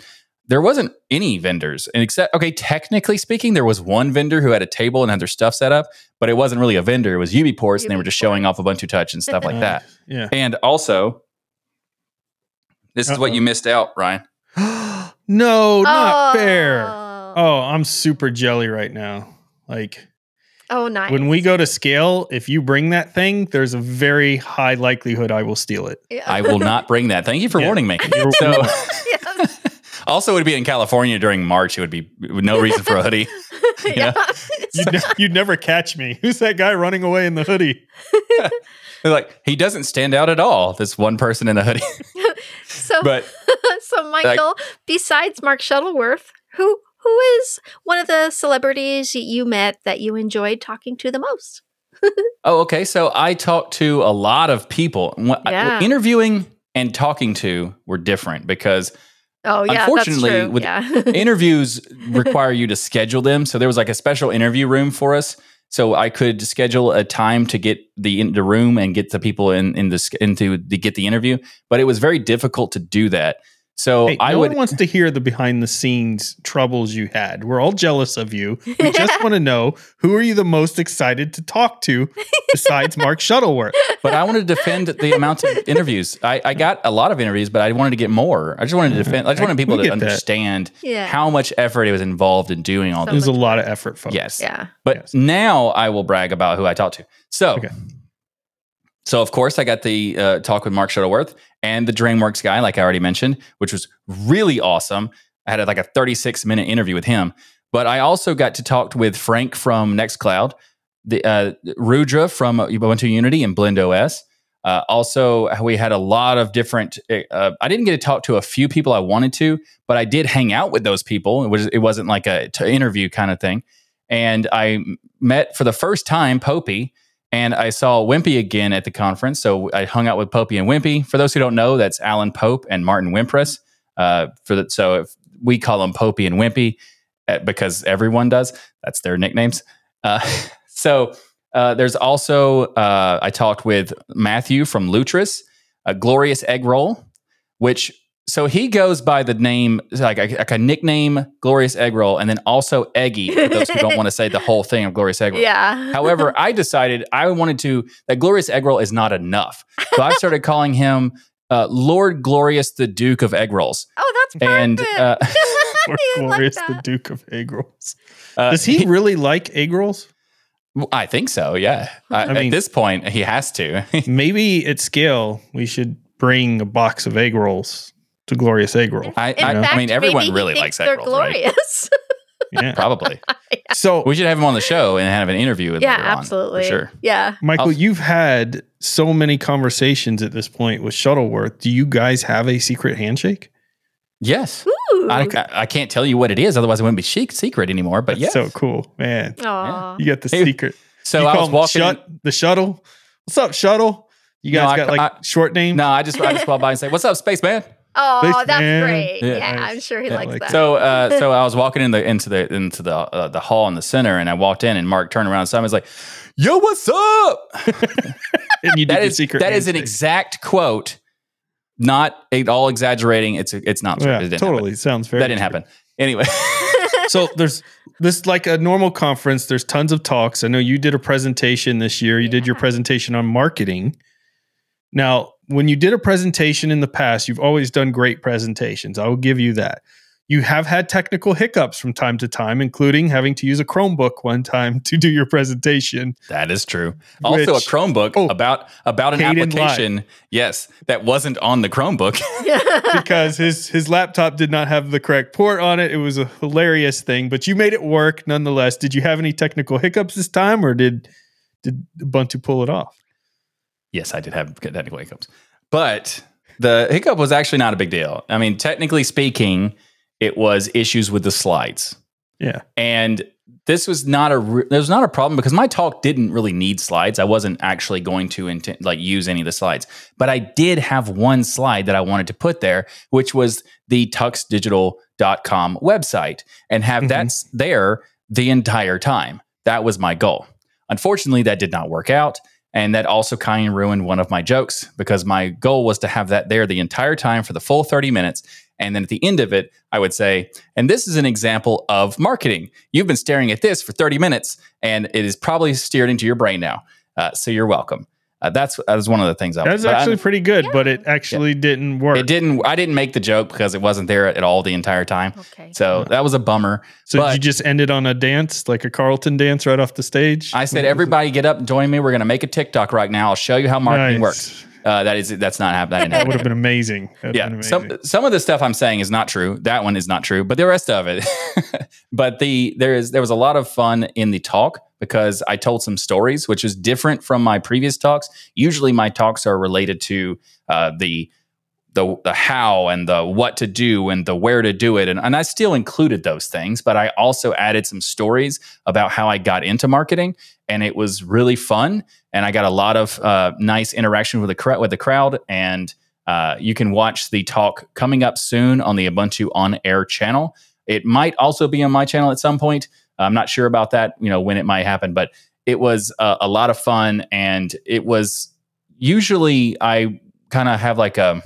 S2: There wasn't any vendors. And except okay, technically speaking, there was one vendor who had a table and had their stuff set up, but it wasn't really a vendor. It was UBports, and they were just showing off a Ubuntu Touch and stuff like [laughs] that.
S3: Yeah.
S2: And also, this is what you missed out, Ryan. [gasps]
S3: no, not oh. fair.
S1: Oh.
S3: Oh, I'm super jelly right now. Like
S1: Oh, nice.
S3: when we go to scale, if you bring that thing, there's a very high likelihood I will steal it.
S1: Yeah.
S2: I will not bring that. Thank you for
S3: Yeah.
S2: warning me.
S3: You're-
S2: So, [laughs] [laughs]
S1: Yeah.
S2: Also, it would be in California during March. It would be no reason for a hoodie. [laughs]
S1: yeah. [laughs]
S3: You'd, ne- you'd never catch me. Who's that guy running away in the hoodie? [laughs]
S2: They're like, he doesn't stand out at all. This one person in a hoodie.
S1: so,
S2: But
S1: so Michael, besides Mark Shuttleworth, who who is one of the celebrities you met that you enjoyed talking to the most?
S2: oh, okay. So I talked to a lot of people. What-
S1: Yeah.
S2: Interviewing and talking to were different because
S1: Oh, yeah,
S2: Unfortunately, with
S1: yeah. [laughs]
S2: interviews require you to schedule them. So there was like a special interview room for us. So I could schedule a time to get the in the room and get the people in in the sch- into to get the interview, but it was very difficult to do that. So
S3: Hey,
S2: I
S3: no
S2: would
S3: one wants to hear the behind the scenes troubles you had. We're all jealous of you. We just [laughs] want to know who are you the most excited to talk to besides Mark Shuttleworth? [laughs]
S2: but I wanted to defend the amount of interviews. I, I got a lot of interviews, but I wanted to get more. I just wanted to defend. I just wanted people to understand
S1: Yeah.
S2: how much effort it was involved in doing all
S1: So
S2: this.
S3: There's a lot of effort, folks.
S2: Yes.
S1: yeah.
S2: But
S3: Yes.
S2: now I will brag about who I talked to. So,
S3: Okay.
S2: So of course, I got the uh, talk with Mark Shuttleworth and the DreamWorks guy, like I already mentioned, which was really awesome. I had like a 36 minute interview with him. But I also got to talk with Frank from Nextcloud, the uh, Rudra from Ubuntu Unity and Blend OS. Uh, also, we had a lot of different. Uh, I didn't get to talk to a few people I wanted to, but I did hang out with those people. It was it wasn't like a t- interview kind of thing. And I met for the first time Popey, and I saw Wimpy again at the conference. So I hung out with Popey and Wimpy. For those who don't know, that's Alan Pope and Martin Wimpress. Uh, for the, so we call them Popey and Wimpy uh, because everyone does. That's their nicknames. Uh, [laughs] so uh, there's also uh, I talked with Matthew from Lutris, a glorious egg roll, which so he goes by the name like a, like a nickname, glorious eggroll and then also Eggy. For those who don't want to say the whole thing of glorious eggroll.
S1: Yeah.
S2: However, I decided I wanted to that glorious eggroll is not enough, so I started calling him uh, Lord Glorious, the Duke of eggrolls
S1: oh, that's
S2: And,
S1: perfect.
S2: uh,
S3: Or [laughs]
S1: I like
S3: glorious, the. Duke of eggrolls.
S2: Uh,
S3: Does he really like egg rolls?
S2: I think so. Yeah. I,
S3: I mean-
S2: at this point, he has to. [laughs]
S3: Maybe at scale, we should bring a box of egg rolls to Glorious Egg Roll.
S2: I, I,
S1: fact,
S2: I mean, everyone really likes egg
S1: they're
S2: rolls, right?
S1: glorious. [laughs]
S3: Yeah.
S2: Probably. [laughs]
S3: So,
S2: We should have him on the show and have an interview with
S1: yeah,
S2: him. later on,
S1: absolutely.
S2: for sure.
S1: Yeah.
S3: Michael,
S2: I'll-
S3: you've had so many conversations at this point with Shuttleworth. Do you guys have a secret handshake?
S2: Yes. I, I can't tell you what it is, otherwise it wouldn't be chic, secret anymore. But
S3: That's
S2: yeah.
S3: so cool, man.
S1: Aw.
S3: You got the
S2: Hey,
S3: secret.
S2: So
S3: you
S2: I
S3: call
S2: was
S3: him
S2: walking.
S3: Shut, the shuttle. What's up, shuttle? You
S2: No,
S3: guys
S2: I-
S3: got like
S2: I-
S3: short name?
S2: no, I just I just walked by and say, "What's up, spaceman?"
S1: Oh,
S3: Space
S1: that's
S3: Man.
S1: great.
S2: Yeah.
S1: Yeah,
S3: Nice.
S1: I'm sure he
S3: Yeah,
S1: likes
S3: like
S1: that.
S2: So, uh, [laughs] so I was walking in the into the into the uh, the hall in the center, and I walked in, and Mark turned around, and Simon was like, "Yo, what's up?" [laughs]
S3: and you did
S2: that
S3: the
S2: is
S3: secret.
S2: that is an exact quote, not at all exaggerating. It's it's not. true.
S3: Yeah,
S2: it didn't
S3: totally. Sounds fair.
S2: That didn't
S3: true.
S2: happen. Anyway, [laughs]
S3: so there's this like a normal conference. There's tons of talks. I know you did a presentation this year. You did your presentation on marketing. Now, when you did a presentation in the past, you've always done great presentations. I will give you that. You have had technical hiccups from time to time, including having to use a Chromebook one time [laughs] to do your presentation.
S2: that is true. Also,
S3: Which-
S2: a Chromebook
S3: oh,
S2: about about an
S3: Hayden lied.
S2: application. Yes, that wasn't on the Chromebook. [laughs] [laughs]
S3: because his his laptop did not have the correct port on it. It was a hilarious thing, but you made it work nonetheless. Did you have any technical hiccups this time, or did did Ubuntu pull it off?
S2: Yes, I did have technical hiccups, but the hiccup was actually not a big deal. I mean, technically speaking, it was issues with the slides,
S3: Yeah,
S2: and this was not a re- there was not a problem because my talk didn't really need slides. I wasn't actually going to intent, like use any of the slides, but I did have one slide that I wanted to put there, which was the tuxdigital.com website, and have
S3: Mhm.
S2: that there the entire time. That was my goal. Unfortunately, that did not work out. And that also kind of ruined one of my jokes because my goal was to have that there the entire time for the full 30 minutes. And then at the end of it, I would say, and this is an example of marketing. You've been staring at this for 30 minutes and it is probably steered into your brain now. Uh, so you're welcome. Uh, that's that was one of the things I
S3: that's
S2: but I-
S3: actually pretty good, but it actually didn't work.
S2: it didn't. I didn't make the joke because it wasn't there at all the entire time.
S1: okay.
S2: So that was a bummer.
S3: so
S2: but-
S3: did you just ended on a dance, like a Carlton dance, right off the stage?
S2: I said, everybody get up and join me. We're going to make a TikTok right now. I'll show you how marketing
S3: Nice.
S2: works. Uh, that is that's not happening. That
S3: That would have been amazing. That'd
S2: yeah
S3: been
S2: some some of the stuff i'm saying is not true that one is not true but the rest of it [laughs] but the there is there was a lot of fun in the talk because i told some stories which is different from my previous talks usually my talks are related to uh, the the the how and the what to do and the where to do it and, and I still included those things but I also added some stories about how I got into marketing and it was really fun and I got a lot of uh, nice interaction with the with the crowd and uh, you can watch the talk coming up soon on the Ubuntu on Air channel. It might also be on my channel at some point. I'm not sure about that, you know, when it might happen, but it was a, a lot of fun. And it was usually I kind of have like a,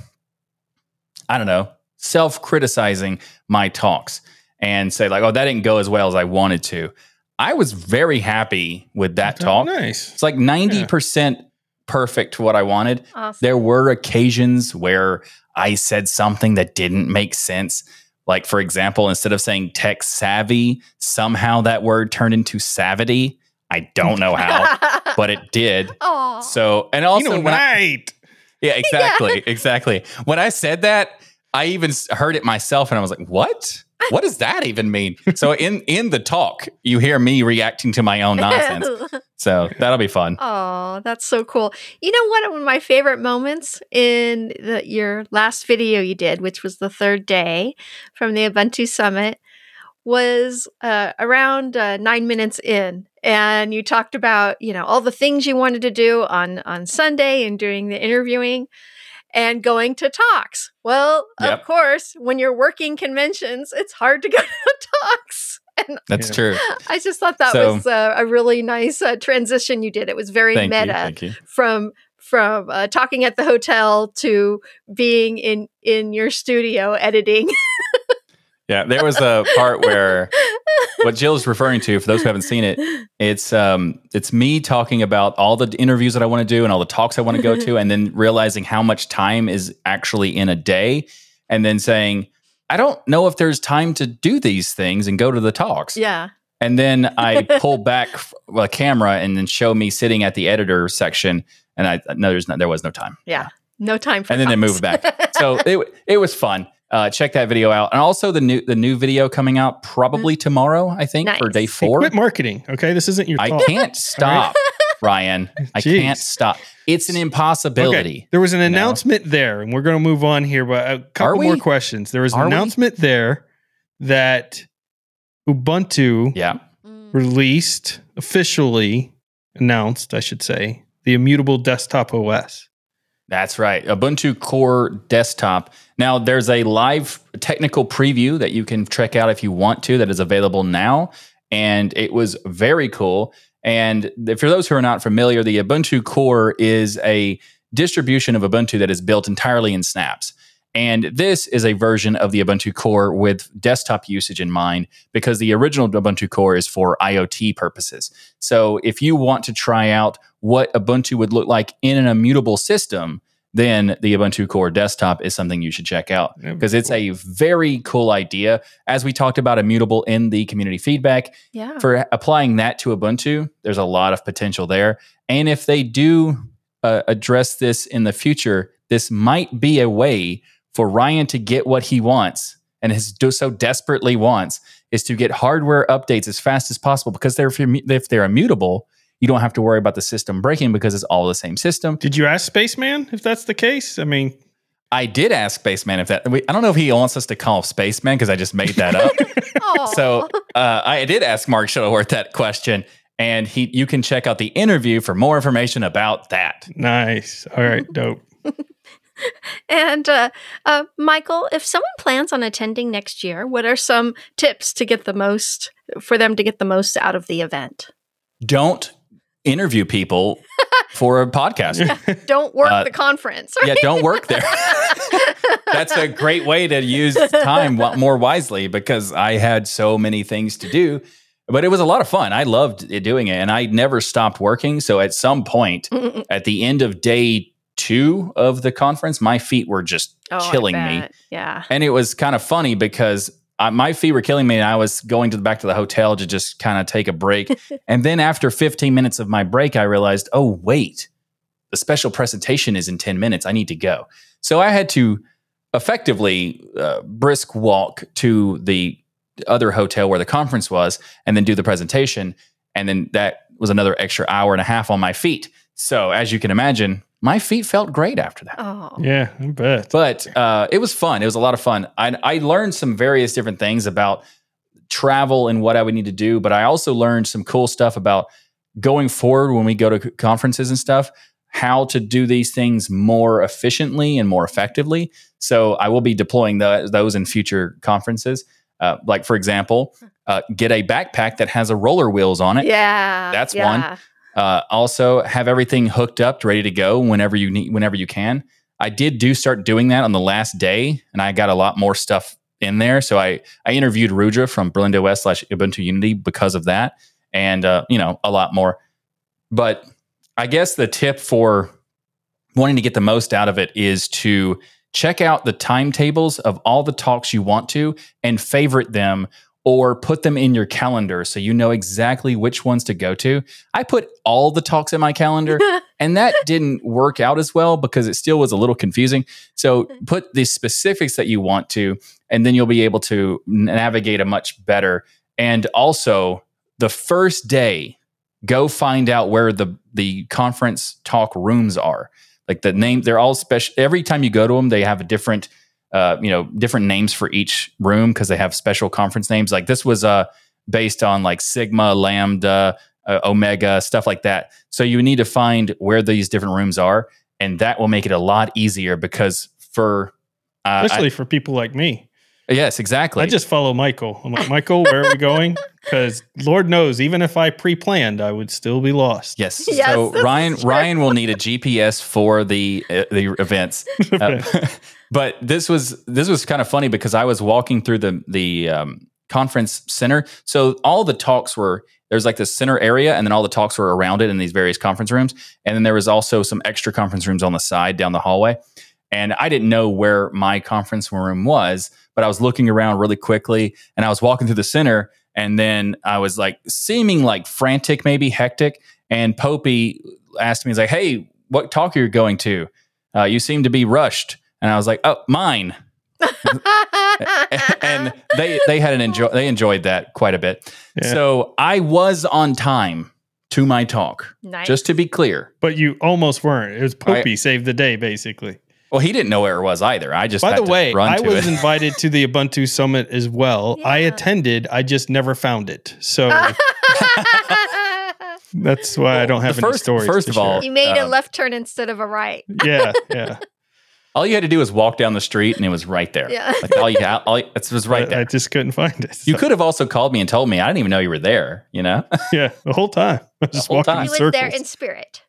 S2: I don't know, self criticizing my talks and say, like, oh, that didn't go as well as I wanted to. I was very happy with that
S3: Oh,
S2: talk.
S3: Nice.
S2: It's like 90% perfect to what I wanted.
S1: awesome.
S2: There were occasions where I said something that didn't make sense. Like, for example, instead of saying tech savvy, somehow that word turned into savity. I don't know how, [laughs] but it did.
S1: Oh,
S2: So, and
S3: You
S2: also,
S3: know,
S2: when I,
S3: right. [laughs]
S2: yeah, exactly, exactly. When I said that, I even heard it myself, and I was like, "What? What does that even mean?" So, [laughs] in in the talk, you hear me reacting to my own [laughs] nonsense. So that'll be fun.
S1: Oh, that's so cool. You know what? One of my favorite moments in the, your last video you did, which was the third day from the Ubuntu Summit, was uh, around uh, nine minutes in, and you talked about you know all the things you wanted to do on on Sunday and doing the interviewing and going to talks. Well,
S2: Yep.
S1: of course, when you're working conventions, it's hard to go [laughs] to talks. And
S2: That's true.
S1: I just thought that
S2: So-
S1: was uh, a really nice uh, transition you did. It was very
S2: Thank
S1: meta
S2: you. Thank you.
S1: from from uh, talking at the hotel to being in in your studio editing. [laughs]
S2: Yeah, there was a part where what Jill's referring to, for those who haven't seen it, it's um it's me talking about all the interviews that I want to do and all the talks I want to go to, and then realizing how much time is actually in a day, and then saying, I don't know if there's time to do these things and go to the talks.
S1: yeah.
S2: And then I pull back a camera and then show me sitting at the editor section, and I no, there's no, there was no time.
S1: Yeah, no time for
S2: And then they
S1: talks.
S2: move back. So it it was fun. Uh, check that video out, and also the new the new video coming out probably tomorrow. I think for day four.
S3: Hey, quit marketing. Okay, this isn't your
S2: I
S3: talk.
S2: can't stop. Ryan. I
S3: Jeez.
S2: can't stop. It's an impossibility.
S3: There was an
S2: you know?
S3: announcement there, and we're going to move on here, but a couple
S2: we?
S3: more questions. There was an
S2: Are we?
S3: announcement there that Ubuntu
S2: Yeah.
S1: Mm.
S3: released, officially announced, I should say, the immutable desktop OS.
S2: That's right. Ubuntu Core Desktop. Now, there's a live technical preview that you can check out if you want to, that is available now. And it was very cool. And for those who are not familiar, the Ubuntu Core is a distribution of Ubuntu that is built entirely in snaps. And this is a version of the Ubuntu Core with desktop usage in mind because the original Ubuntu Core is for IoT purposes. So if you want to try out what Ubuntu would look like in an immutable system, then the Ubuntu Core desktop is something you should check out because it's a very cool idea. As we talked about immutable in the community feedback,
S1: Yeah.
S2: for applying that to Ubuntu, there's a lot of potential there. And if they do uh, address this in the future, this might be a way for Ryan to get what he wants and has do so desperately wants is to get hardware updates as fast as possible because they're if they're immutable, you don't have to worry about the system breaking because it's all the same system.
S3: Did you ask Spaceman if that's the case? I mean,
S2: I did ask Spaceman if that. we- I don't know if he wants us to call Spaceman because I just made that up. [laughs] So uh, I did ask Mark Shuttleworth that question, and he you can check out the interview for more information about that.
S3: nice. All right, [laughs] dope.
S1: And uh, uh, Michael, if someone plans on attending next year, what are some tips to get the most for them to get the most out of the event?
S2: Don't interview people [laughs] for a podcast.
S1: Don't work
S2: Uh,
S1: the conference.
S2: yeah, don't work there. [laughs] That's a great way to use time more wisely because I had so many things to do. But it was a lot of fun. I loved it doing it, and I never stopped working. So at some point,
S1: right?
S2: at the end of day two of the conference, my feet were just
S1: Oh,
S2: killing me.
S1: Yeah.
S2: And it was kind of funny because I, my feet were killing me, and I was going to the back to the hotel to just kind of take a break. [laughs] and then after 15 minutes of my break, I realized, oh wait, the special presentation is in 10 minutes. I need to go. So I had to effectively uh, brisk walk to the other hotel where the conference was, and then do the presentation. And then that was another extra hour and a half on my feet. So as you can imagine, my feet felt great after that
S1: Oh.
S3: Yeah, I bet.
S2: but uh, it was fun. It was a lot of fun. I, I learned some various different things about travel and what I would need to do, but I also learned some cool stuff about going forward when we go to c- conferences and stuff, how to do these things more efficiently and more effectively. So I will be deploying the, those in future conferences. Uh, like, for example, uh, get a backpack that has a roller wheels on it.
S1: Yeah.
S2: That's one. Uh, also, have everything hooked up, ready to go whenever you need, whenever you can. I did do start doing that on the last day, and I got a lot more stuff in there. So I I interviewed Rudra from Berlin West slash Ubuntu Unity because of that, and uh, you know a lot more. But I guess the tip for wanting to get the most out of it is to check out the timetables of all the talks you want to and favorite them or put them in your calendar so you know exactly which ones to go to. I put all the talks in my calendar [laughs] and that didn't work out as well because it still was a little confusing. So put the specifics that you want to and then you'll be able to navigate a much better. And also the first day go find out where the the conference talk rooms are. Like the name they're all special every time you go to them they have a different uh, you know, different names for each room because they have special conference names. Like this was uh, based on like Sigma, Lambda, uh, Omega, stuff like that. So you need to find where these different rooms are, and that will make it a lot easier because for uh,
S3: Especially for people like me.
S2: I, yes, exactly.
S3: I just follow Michael. I'm like, Michael, where are we going? [laughs] Because Lord knows, even if I pre-planned, I would still be lost.
S2: yes. [laughs]
S1: Yes,
S2: so Ryan. Ryan will need a GPS for the uh, the events. [laughs] Uh, but this was this was kind of funny because I was walking through the the um, conference center. So all the talks were there's like this center area, and then all the talks were around it in these various conference rooms, and then there was also some extra conference rooms on the side down the hallway. And I didn't know where my conference room was, but I was looking around really quickly, and I was walking through the center, and then I was like seeming like frantic, maybe hectic, and Popey asked me, he's like, "Hey, what talk are you going to? Uh, you seem to be rushed." And I was like, "Oh, mine." [laughs] and they they had an enjoy they enjoyed that quite a bit.
S3: Yeah.
S2: So I was on time to my talk.
S1: Nice.
S2: Just to be clear.
S3: But you almost weren't. It was Popey saved the day, basically.
S2: Well, he didn't know where it was either. I just
S3: By
S2: had
S3: the
S2: to
S3: way,
S2: run
S3: I was
S2: it. [laughs]
S3: invited to the Ubuntu Summit as well. I attended. I just never found it. So [laughs] [laughs] that's why I don't have
S2: the
S3: any
S2: first-
S3: stories.
S2: first
S3: to
S2: of all,
S3: share.
S1: you made a
S2: Um,
S1: left turn instead of a right.
S3: yeah, yeah.
S2: all you had to do was walk down the street, and it was right there.
S1: Yeah.
S2: Like all you had, all it was right
S3: I, I just couldn't find it.
S2: You could have also called me and told me. I didn't even know you were there. You know.
S3: yeah, the whole time. I was just walking
S2: time.
S3: in
S1: He was
S3: circles.
S1: there in spirit.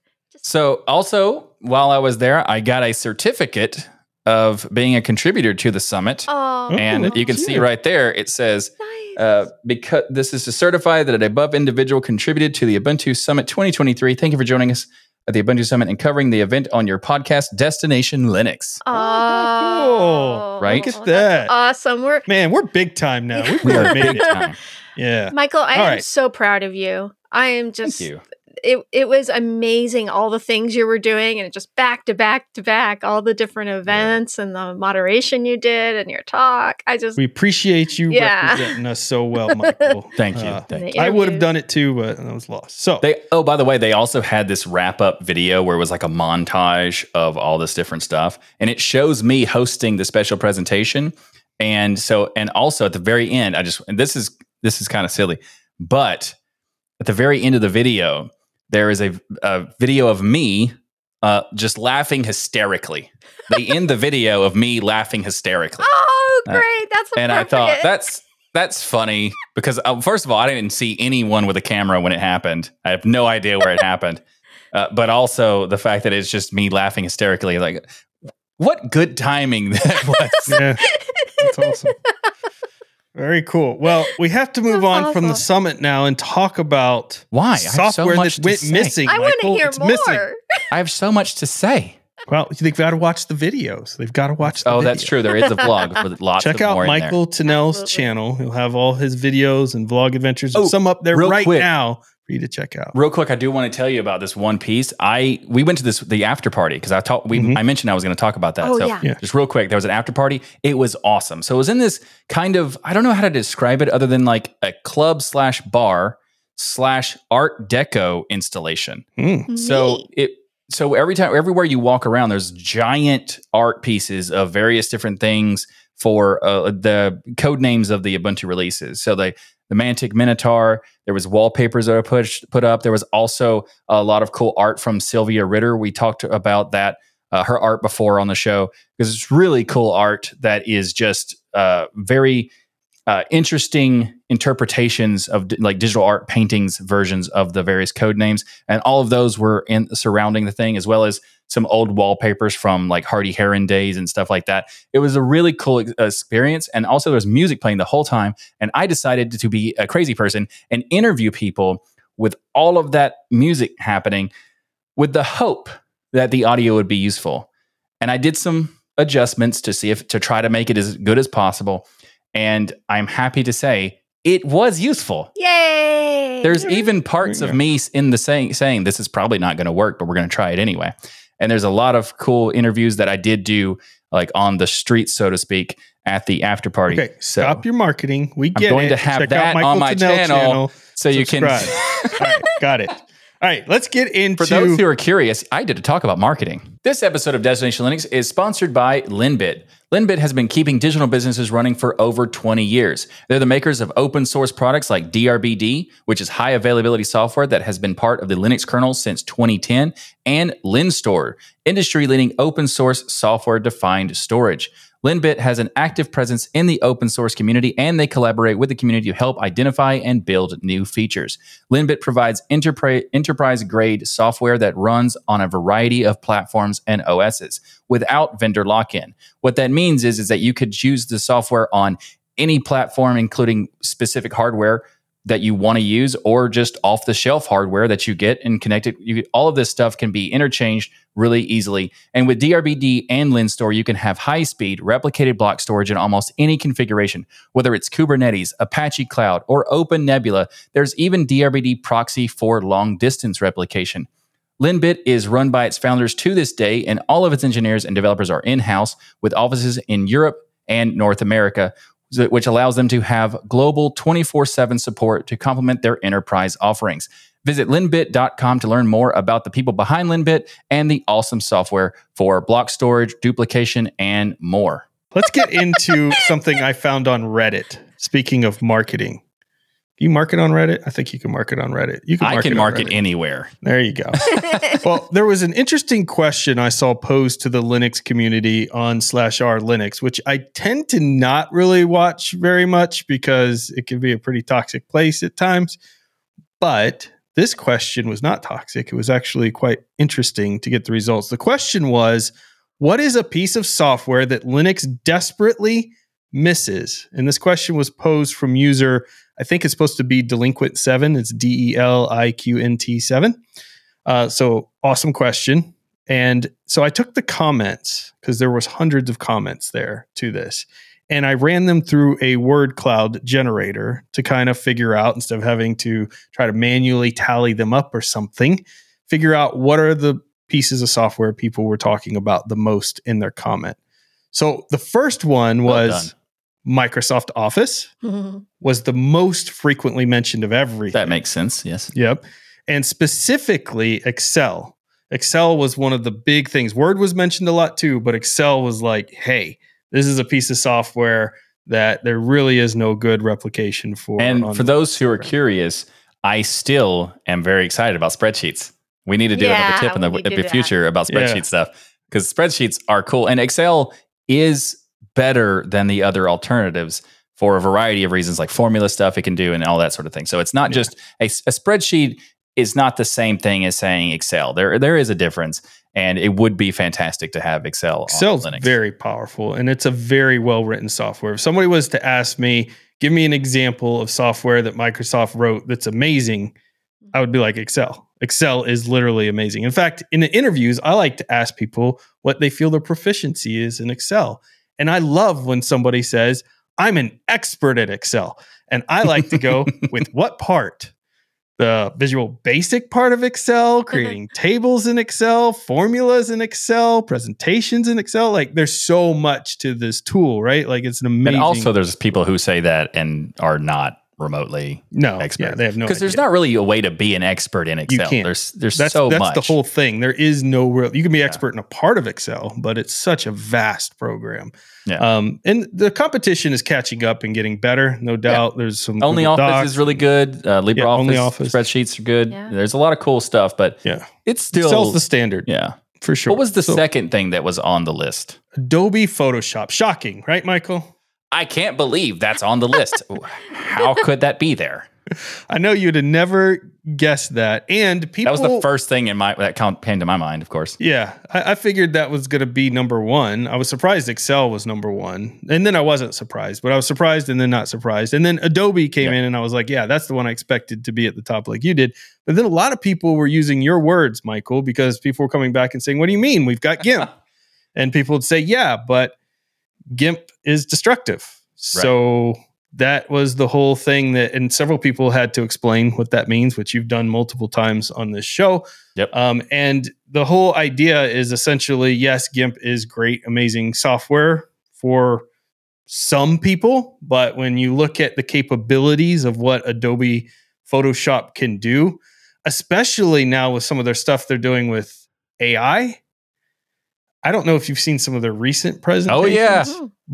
S1: Just
S2: So also, while I was there, I got a certificate of being a contributor to the summit.
S1: oh,
S2: and
S3: look
S2: you can
S3: at
S2: see right there, it says,
S1: nice.
S2: uh, because this is to certify that an above individual contributed to the Ubuntu Summit 2023. Thank you for joining us at the Ubuntu Summit and covering the event on your podcast, Destination Linux.
S1: oh,
S2: Right?
S3: Look at
S1: that's
S3: that.
S1: Awesome. We're
S3: Man, we're big time now. [laughs] We
S2: We are
S3: made
S2: big
S3: it.
S2: time.
S3: Yeah.
S1: Michael, I
S3: All
S1: am
S3: right.
S1: so proud of you. I am just
S2: Thank you.
S1: It it was amazing all the things you were doing and it just back to back to back all the different events and the moderation you did and your talk. I just
S3: We appreciate you
S1: Yeah.
S3: representing us so well, Michael. [laughs]
S2: Thank you.
S3: Uh,
S2: Thank you.
S3: I would have done it too, but I was lost. So
S2: They oh by the way, they also had this wrap up video where it was like a montage of all this different stuff, and it shows me hosting the special presentation. And so, and also at the very end, I just and this is this is kind of silly, but at the very end of the video, there is a, a video of me uh, just laughing hysterically. They end the video of me laughing hysterically. [laughs]
S1: Oh,
S2: Uh,
S1: great. That's
S2: and I thought that's that's funny because uh, first of all, I didn't see anyone with a camera when it happened. I have no idea where it happened, [laughs] uh, but also the fact that it's just me laughing hysterically. Like, what good timing that [laughs] was.
S3: yeah, that's awesome. Very cool. Well, we have to move
S1: That's
S3: on from the summit now and talk about
S2: Why? I have so
S3: software
S2: much
S3: that went missing.
S1: I want to hear
S3: It's
S1: more.
S3: missing.
S2: I have so much to say.
S3: Well, they've got to watch the videos. They've got to watch. The
S2: Oh, that's
S3: video.
S2: true. There is a vlog with [laughs] lots
S3: Check
S2: of
S3: out
S2: more.
S3: Michael
S1: Tunnell's
S3: channel. He'll have all his videos and vlog adventures.
S2: Oh,
S3: some up there
S2: real
S3: right
S2: quick.
S3: now for you to check out.
S2: Real quick, I do want to tell you about this one piece. I we went to this the after party because I talked. We
S3: Mhm.
S2: I mentioned I was going to talk about that.
S1: Oh,
S2: so
S1: yeah.
S3: Yeah.
S2: just real quick, there was an after party. It was awesome. So it was in this kind of I don't know how to describe it other than like a club slash bar slash Art Deco installation.
S3: Hmm.
S2: So it so every time everywhere you walk around, there's giant art pieces of various different things for uh, the code names of the Ubuntu releases. So the the Mantic Minotaur. There was wallpapers that are pushed put up. There was also a lot of cool art from Sylvia Ritter. We talked about that uh, her art before on the show because it's really cool art that is just uh, very uh, interesting interpretations of di- like digital art paintings versions of the various code names and all of those were in surrounding the thing as well as some old wallpapers from like hardy heron days and stuff like that it was a really cool uh, experience and also there's music playing the whole time and i decided to be a crazy person and interview people with all of that music happening with the hope that the audio would be useful and i did some adjustments to see if to try to make it as good as possible and i'm happy to say it was useful
S1: Yay.
S2: there's even parts of me in the saying saying this is probably not going to work, but we're going to try it anyway. And there's a lot of cool interviews that I did do, like on the street, so to speak, at the after party.
S3: Okay,
S2: so,
S3: stop your marketing. We get I'm
S2: going
S3: it.
S2: to have
S3: Check
S2: that on my
S3: Tunnell
S2: channel, so you can.
S3: Subscribe. [laughs] All right, got it. All right, let's get into.
S2: For those who are curious, I did a talk about marketing. This episode of Destination Linux is sponsored by Linbit. Linbit has been keeping digital businesses running for over 20 years. They're the makers of open source products like DRBD, which is high availability software that has been part of the Linux kernel since 2010, and LINSTOR, industry leading open source software defined storage. Linbit has an active presence in the open source community and they collaborate with the community to help identify and build new features. Linbit provides enterprise grade software that runs on a variety of platforms and OSs without vendor lock in. What that means is, is that you could choose the software on any platform, including specific hardware that you want to use or just off the shelf hardware that you get and connect it. You, all of this stuff can be interchanged really easily. And with DRBD and LINSTOR, you can have high speed replicated block storage in almost any configuration, whether it's Kubernetes, Apache Cloud, or Open Nebula. There's even DRBD proxy for long distance replication. Linbit is run by its founders to this day, and all of its engineers and developers are in house with offices in Europe and North America. Which allows them to have global 24 7 support to complement their enterprise offerings. Visit linbit.com to learn more about the people behind Linbit and the awesome software for block storage, duplication, and more.
S3: Let's get into something I found on Reddit. Speaking of marketing, you market on Reddit? I think you can market on Reddit. You
S2: can market I can market
S3: Reddit.
S2: anywhere.
S3: There you go. [laughs] well, there was an interesting question I saw posed to the Linux community on slash r Linux, which I tend to not really watch very much because it can be a pretty toxic place at times. But this question was not toxic. It was actually quite interesting to get the results. The question was, what is a piece of software that Linux desperately misses? And this question was posed from user I think it's supposed to be Delinquent Seven. It's D E L I Q N T Seven. Uh, so awesome question. And so I took the comments because there was hundreds of comments there to this, and I ran them through a word cloud generator to kind of figure out instead of having to try to manually tally them up or something, figure out what are the pieces of software people were talking about the most in their comment. So the first one was Microsoft Office mm-hmm. was the most frequently mentioned of everything.
S2: That makes sense. Yes.
S3: Yep. And specifically Excel. Excel was one of the big things. Word was mentioned a lot too, but Excel was like, hey, this is a piece of software that there really is no good replication for.
S2: And for those who are curious, I still am very excited about spreadsheets. We need to do yeah, another tip in the, the future about spreadsheet yeah. stuff because spreadsheets are cool. And Excel is better than the other alternatives for a variety of reasons, like formula stuff it can do and all that sort of thing. So it's not yeah. just a, a, spreadsheet is not the same thing as saying Excel. There there is a difference, and it would be fantastic to have Excel.
S3: Excel's very powerful, and it's a very well written software. If somebody was to ask me, give me an example of software that Microsoft wrote that's amazing, I would be like Excel. Excel is literally amazing. In fact, in the interviews, I like to ask people what they feel their proficiency is in Excel. And I love when somebody says, I'm an expert at Excel. And I like to go [laughs] with what part? The visual basic part of Excel, uh-huh. creating tables in Excel, formulas in Excel, presentations in Excel. Like there's so much to this tool, right? Like it's an amazing.
S2: And also, there's people who say that and are not remotely
S3: no
S2: expert.
S3: Yeah, they have no
S2: because there's not really a way to be an expert in Excel. You can't. There's there's that's, so
S3: that's
S2: much.
S3: the whole thing. There is no real. You can be expert in a part of Excel, but it's such a vast program. Yeah. Um, and the competition is catching up and getting better, no doubt. Yeah. There's some
S2: Only Google Office Docs. is really good. Uh, LibreOffice yeah, Only Office. spreadsheets are good. Yeah. There's a lot of cool stuff, but
S3: yeah,
S2: it's still
S3: Excel's the standard.
S2: Yeah,
S3: for sure.
S2: What was the so, second thing that was on the list?
S3: Adobe Photoshop. Shocking, right, Michael?
S2: I can't believe that's on the list. [laughs] How could that be there?
S3: I know you'd have never guessed that. And people
S2: That was the first thing in my that came to my mind, of course.
S3: Yeah. I, I figured that was gonna be number one. I was surprised Excel was number one. And then I wasn't surprised, but I was surprised and then not surprised. And then Adobe came in and I was like, yeah, that's the one I expected to be at the top like you did. But then a lot of people were using your words, Michael, because people were coming back and saying, What do you mean? We've got GIMP. [laughs] and people would say, Yeah, but GIMP is destructive. Right. So that was the whole thing that, and several people had to explain what that means, which you've done multiple times on this show.
S2: Yep.
S3: Um, and the whole idea is essentially yes, GIMP is great, amazing software for some people, but when you look at the capabilities of what Adobe Photoshop can do, especially now with some of their stuff they're doing with AI, I don't know if you've seen some of their recent presentations.
S2: Oh yeah,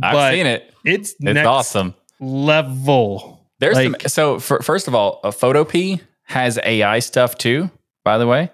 S2: I've seen it.
S3: It's
S2: it's awesome
S3: level.
S2: There's like, some, so for, first of all, a Photopea has AI stuff too. By the way,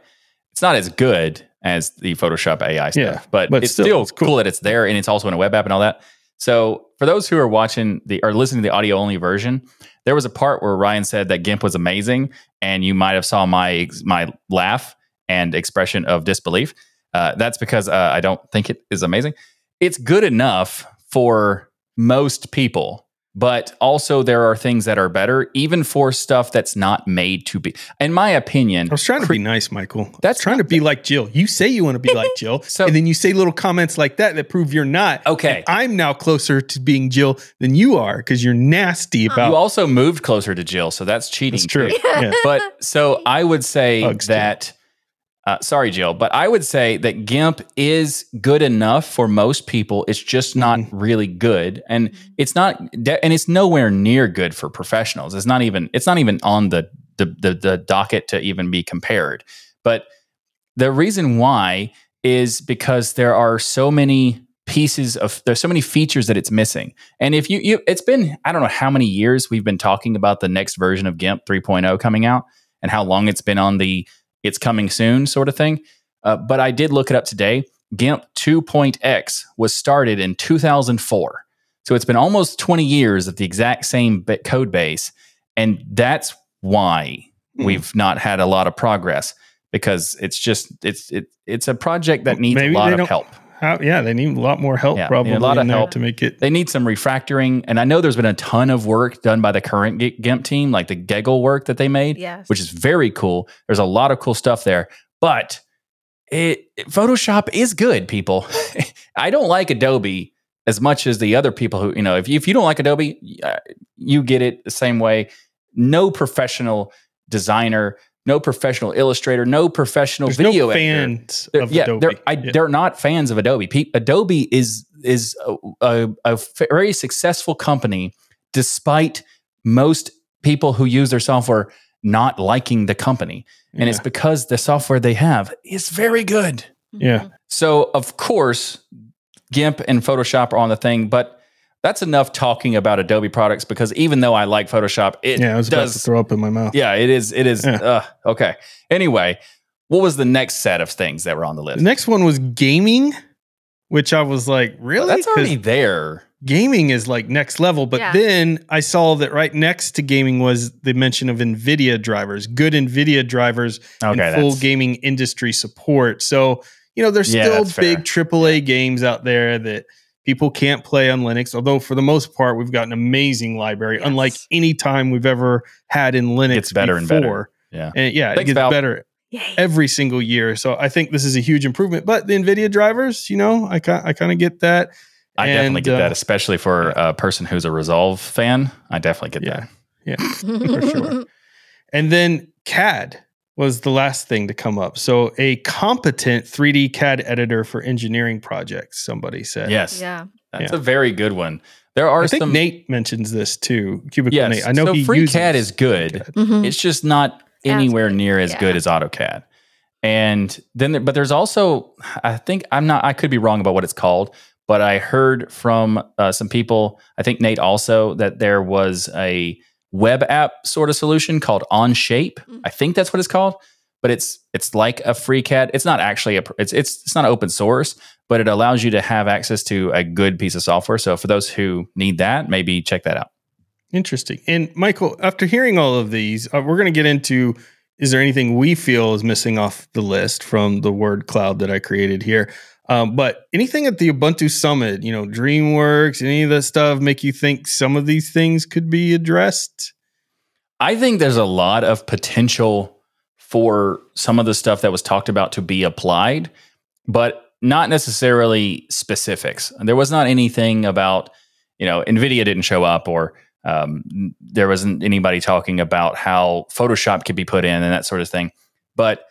S2: it's not as good as the Photoshop AI stuff, yeah, but, but, it's still, still it's cool. cool that it's there and it's also in a web app and all that. So for those who are watching the or listening to the audio only version, there was a part where Ryan said that GIMP was amazing, and you might have saw my my laugh and expression of disbelief. Uh, that's because uh, I don't think it is amazing. It's good enough for most people, but also there are things that are better, even for stuff that's not made to be. In my opinion,
S3: I was trying to be nice, Michael. That's trying to be like Jill. You say you want to be [laughs] like Jill,
S2: so,
S3: and then you say little comments like that that prove you're not.
S2: Okay,
S3: I'm now closer to being Jill than you are because you're nasty about.
S2: You also moved closer to Jill, so that's cheating.
S3: That's true. [laughs]
S2: yeah. But so I would say Hugs that. Too Uh, sorry, Jill, but I would say that GIMP is good enough for most people. It's just not
S3: Mhm.
S2: really good, and it's not, and it's nowhere near good for professionals. It's not even, it's not even on the the the, the docket to even be compared. But the reason why is because there are so many pieces of there's so many features that it's missing. And if you you it's been I don't know how many years we've been talking about the next version of GIMP 3.0 coming out and how long it's been on the it's coming soon sort of thing. Uh, but I did look it up today. GIMP 2.x was started in 2004. So it's been almost 20 years of the exact same bit code base. And that's why
S3: Hmm.
S2: we've not had a lot of progress because it's just it's it, it's a project that needs
S3: Maybe
S2: a lot of help.
S3: How, yeah, they need a lot more help
S2: Yeah,
S3: probably
S2: a lot of help.
S3: to make it.
S2: They need some refactoring, and I know there's been a ton of work done by the current G- GIMP team, like the GEGL work that they made,
S1: Yes.
S2: which is very cool. There's a lot of cool stuff there, but it, Photoshop is good. People, [laughs] I don't like Adobe as much as the other people who you know. If you, if you don't like Adobe, uh, you get it the same way. No professional designer, no professional illustrator, no professional
S3: There's
S2: video
S3: no
S2: editor.
S3: fans
S2: They're-
S3: of
S2: yeah,
S3: Adobe.
S2: They're, I,
S3: Yeah.
S2: they're not fans of Adobe. Pe- Adobe is is a, a, a very successful company, despite most people who use their software not liking the company, and it's because the software they have is very good.
S3: Yeah. Mm-hmm.
S2: So of course, GIMP and Photoshop are on the thing, but that's enough talking about Adobe products because even though I like Photoshop, it
S3: yeah, I was about to
S2: does
S3: throw up in my mouth.
S2: yeah, it is. It is.
S3: Yeah.
S2: Uh, okay. Anyway, what was the next set of things that were on the list?
S3: The next one was gaming, which I was like, really?
S2: That's already there.
S3: gaming is like next level. But
S1: Yeah.
S3: then I saw that right next to gaming was the mention of NVIDIA drivers, good NVIDIA drivers,
S2: Okay,
S3: and full gaming industry support. So, you know, there's
S2: Yeah,
S3: still
S2: that's fair.
S3: big AAA games out there that people can't play on Linux. Although, for the most part, we've got an amazing library,
S1: Yes.
S3: unlike any time we've ever had in Linux.
S2: It's better and better. Yeah.
S3: And yeah,
S2: Thanks,
S3: it gets
S2: Valve.
S3: better
S1: Yay.
S3: every single year. So I think this is a huge improvement. But the NVIDIA drivers, you know, I, I kind of get that.
S2: I definitely get
S3: uh,
S2: that, especially for a person who's a Resolve fan. I definitely get
S3: Yeah.
S2: that.
S3: Yeah, [laughs] for sure. And then CAD was the last thing to come up. So a competent 3D CAD editor for engineering projects, somebody said.
S2: Yes,
S1: yeah.
S2: that's
S3: Yeah.
S2: a very good one. There are
S3: I think
S2: some.
S3: Nate mentions this too. Cubicle
S2: yes,
S3: Nate. I know
S2: so
S3: he
S2: FreeCAD
S3: uses
S2: is good.
S3: CAD.
S1: Mhm.
S2: It's just not anywhere
S1: good,
S2: near as
S1: yeah.
S2: good as AutoCAD. And then, there- but there's also, I think I'm not, I could be wrong about what it's called, but I heard from uh, some people, I think Nate also, that there was a web app sort of solution called OnShape.
S1: Mm.
S2: I think that's what it's called, but it's it's like a free CAD. It's not actually a, it's it's it's not open source, but it allows you to have access to a good piece of software. So for those who need that, maybe check that out.
S3: Interesting. And Michael, after hearing all of these, uh, we're going to get into is there anything we feel is missing off the list from the word cloud that I created here? Um, but anything at the Ubuntu Summit, you know, DreamWorks, any of that stuff make you think some of these things could be addressed?
S2: I think there's a lot of potential for some of the stuff that was talked about to be applied, but not necessarily specifics. There was not anything about, you know, NVIDIA didn't show up or um, there wasn't anybody talking about how Photoshop could be put in and that sort of thing. But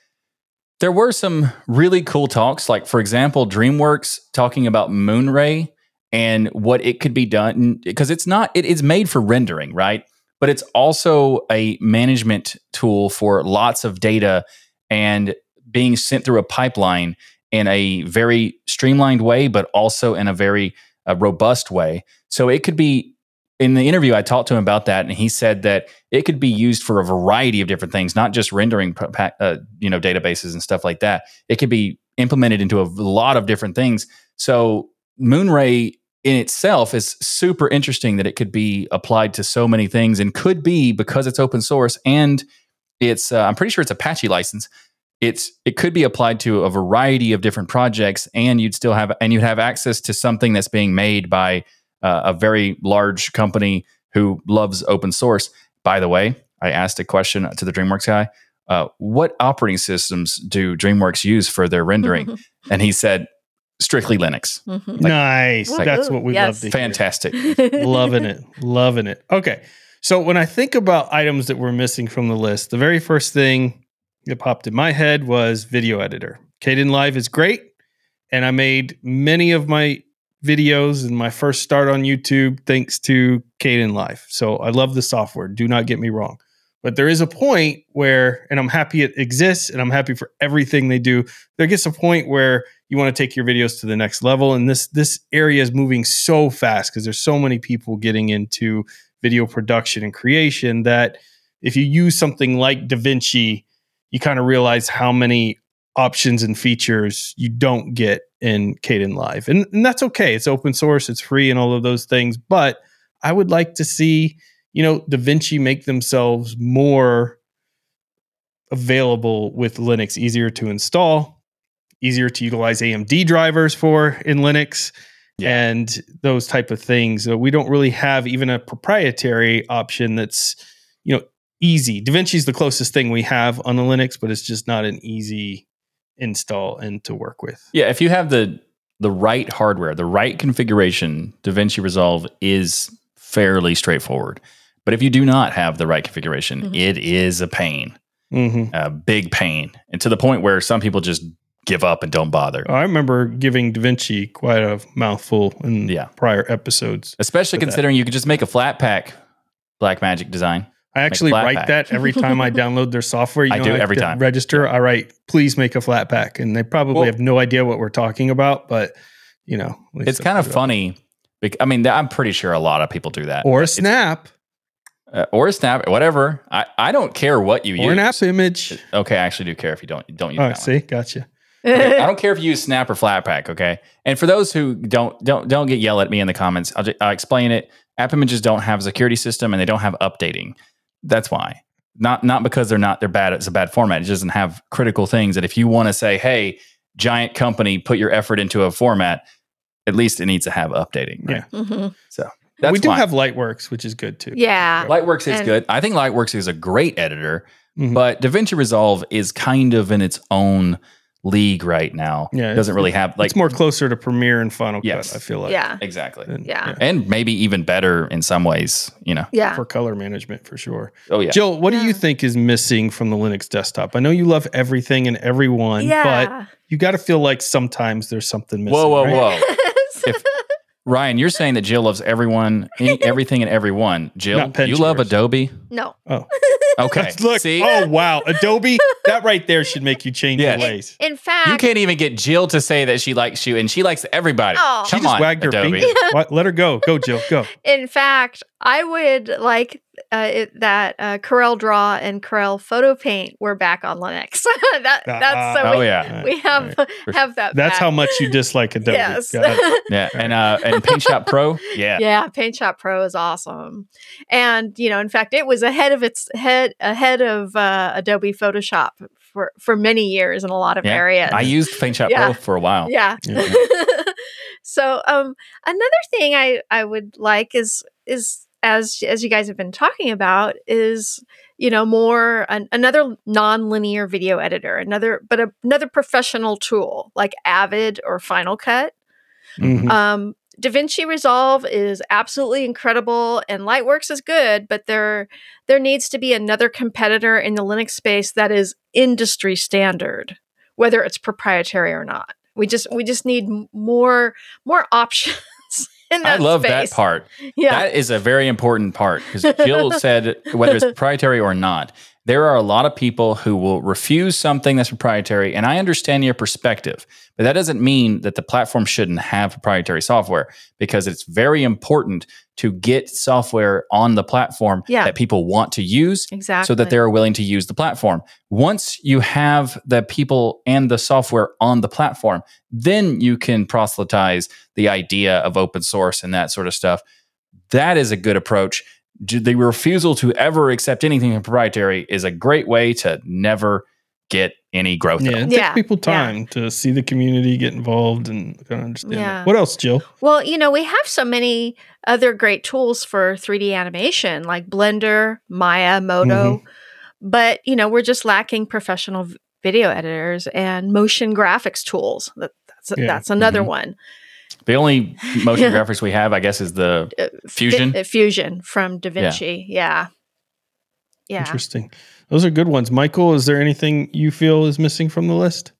S2: there were some really cool talks, like, for example, DreamWorks talking about Moonray and what it could be done because it's not, it is made for rendering, right? but it's also a management tool for lots of data and being sent through a pipeline in a very streamlined way, but also in a very uh, robust way. So it could be in the interview, I talked to him about that, and he said that it could be used for a variety of different things, not just rendering, uh, you know, databases and stuff like that. It could be implemented into a lot of different things. So Moonray in itself is super interesting that it could be applied to so many things and could be because it's open source and it's uh, I'm pretty sure it's Apache license. It's it could be applied to a variety of different projects and you'd still have and you'd have access to something that's being made by uh, a very large company who loves open source. By the way, I asked a question to the DreamWorks guy. Uh, what operating systems do DreamWorks use for their rendering? [laughs] and he said strictly Linux.
S1: Mhm.
S3: nice.
S1: Like-
S3: That's what we
S1: Yes.
S3: love to hear.
S2: Fantastic. [laughs]
S3: loving it loving it okay so when i think about items that we're missing from the list the very first thing that popped in my head was video editor. Kdenlive is great, and I made many of my videos and my first start on YouTube thanks to Kdenlive. So I love the software. Do not get me wrong. But there is a point where, and I'm happy it exists and I'm happy for everything they do. There gets a point where you want to take your videos to the next level. And this this area is moving so fast because there's so many people getting into video production and creation that if you use something like DaVinci, you kind of realize how many options and features you don't get in Kdenlive. And, and that's okay. It's open source, it's free, and all of those things. But I would like to see you know, DaVinci make themselves more available with Linux, easier to install, easier to utilize AMD drivers for in Linux. Yeah. And those type of things. So we don't really have even a proprietary option that's, you know, easy. DaVinci is the closest thing we have on the Linux, but it's just not an easy install and to work with.
S2: Yeah, if you have the the right hardware, the right configuration, DaVinci Resolve is fairly straightforward. But if you do not have the right configuration, mm-hmm. it is a pain, mm-hmm. a big pain, and to the point where some people just give up and don't bother.
S3: I remember giving DaVinci quite a mouthful in yeah. prior episodes,
S2: especially considering that. you could just make a Flatpak Blackmagic design.
S3: I actually write pack. that every time I download their software. You
S2: I
S3: know,
S2: do every time.
S3: Register. I write, please make a flat pack, and they probably well, have no idea what we're talking about. But you know,
S2: it's kind of funny. I mean, I'm pretty sure a lot of people do that.
S3: Or a snap
S2: uh, or a snap, whatever. I, I don't care what you
S3: or
S2: use.
S3: Or an app image.
S2: Okay, I actually do care if you don't don't use.
S3: Oh, see, one. gotcha.
S2: Okay, I [laughs] don't care if you use Snap or Flatpak. Okay, and for those who don't don't don't get yelled at me in the comments, I'll, just, I'll explain it. App images don't have a security system and they don't have updating. That's why. Not not because they're not they're bad. It's a bad format. It doesn't have critical things that if you want to say, hey, giant company, put your effort into a format, at least it needs to have updating. Right? Yeah. Mm-hmm. So
S3: that's we do fine. have Lightworks, which is good too.
S1: Yeah.
S2: Lightworks is and good. I think Lightworks is a great editor, mm-hmm. but DaVinci Resolve is kind of in its own league right now. Yeah. It doesn't really have like
S3: it's more closer to Premiere and Final yes. Cut, I feel like.
S1: Yeah.
S2: Exactly.
S1: And, yeah.
S2: And maybe even better in some ways, you know.
S1: Yeah.
S3: For color management for sure.
S2: Oh yeah.
S3: Jill, what
S1: yeah.
S3: do you think is missing from the Linux desktop? I know you love everything and everyone, yeah. but you got to feel like sometimes there's something missing.
S2: Whoa, whoa, right? whoa. [laughs] if, Ryan, you're saying that Jill loves everyone, [laughs] everything, and everyone. Jill, you love Adobe?
S1: No.
S3: Oh. [laughs]
S2: Okay. [laughs]
S3: Look. See? Oh wow, Adobe. that right there should make you change yes. your ways.
S1: In, in, fact,
S2: you can't even get Jill to say that she likes you, and she likes everybody. Oh.
S3: She
S2: Come
S3: just
S2: on,
S3: wagged her
S2: Adobe.
S3: finger. Let her go. Go, Jill. Go.
S1: In fact, I would like uh, it, that uh, Corel Draw and Corel Photo Paint were back on Linux. [laughs] that, that's so
S2: uh,
S1: we,
S2: oh yeah,
S1: we have right. have that.
S3: That's
S1: back.
S3: how much you dislike Adobe.
S1: yes. [laughs]
S2: yeah, and uh, and Paint Shop Pro. Yeah,
S1: yeah, Paint Shop Pro is awesome, and you know, in fact, it was ahead of its head ahead of uh, Adobe Photoshop for for many years in a lot of
S2: yeah.
S1: areas.
S2: I used Paint Shop yeah. Pro for a while.
S1: Yeah. yeah. [laughs] so, um, another thing I I would like is is as as you guys have been talking about is you know more an, another non-linear video editor another but a, another professional tool like avid or final cut mm-hmm. um, DaVinci Resolve is absolutely incredible and Lightworks is good, but there there needs to be another competitor in the Linux space that is industry standard, whether it's proprietary or not. We just we just need more more options I
S2: love
S1: space.
S2: that part.
S1: Yeah.
S2: That is a very important part because Jill [laughs] said whether it's proprietary or not, there are a lot of people who will refuse something that's proprietary. And I understand your perspective, but that doesn't mean that the platform shouldn't have proprietary software because it's very important to get software on the platform
S1: yeah.
S2: that people want to use
S1: exactly.
S2: so that they're willing to use the platform. Once you have the people and the software on the platform, then you can proselytize the idea of open source and that sort of stuff. That is a good approach the refusal to ever accept anything proprietary is a great way to never get any growth.
S3: Yeah, it takes yeah, people time yeah. to see the community get involved and kind of understand. Yeah. What else, Jill?
S1: Well, you know, we have so many other great tools for 3D animation like Blender, Maya, Modo, mm-hmm. but you know, we're just lacking professional video editors and motion graphics tools. That, that's yeah. that's another mm-hmm. one.
S2: The only motion [laughs] graphics we have, I guess, is the uh, Fusion.
S1: F- Fusion from DaVinci. Yeah. yeah. yeah.
S3: Interesting. those are good ones. Michael, is there anything you feel is missing from the list?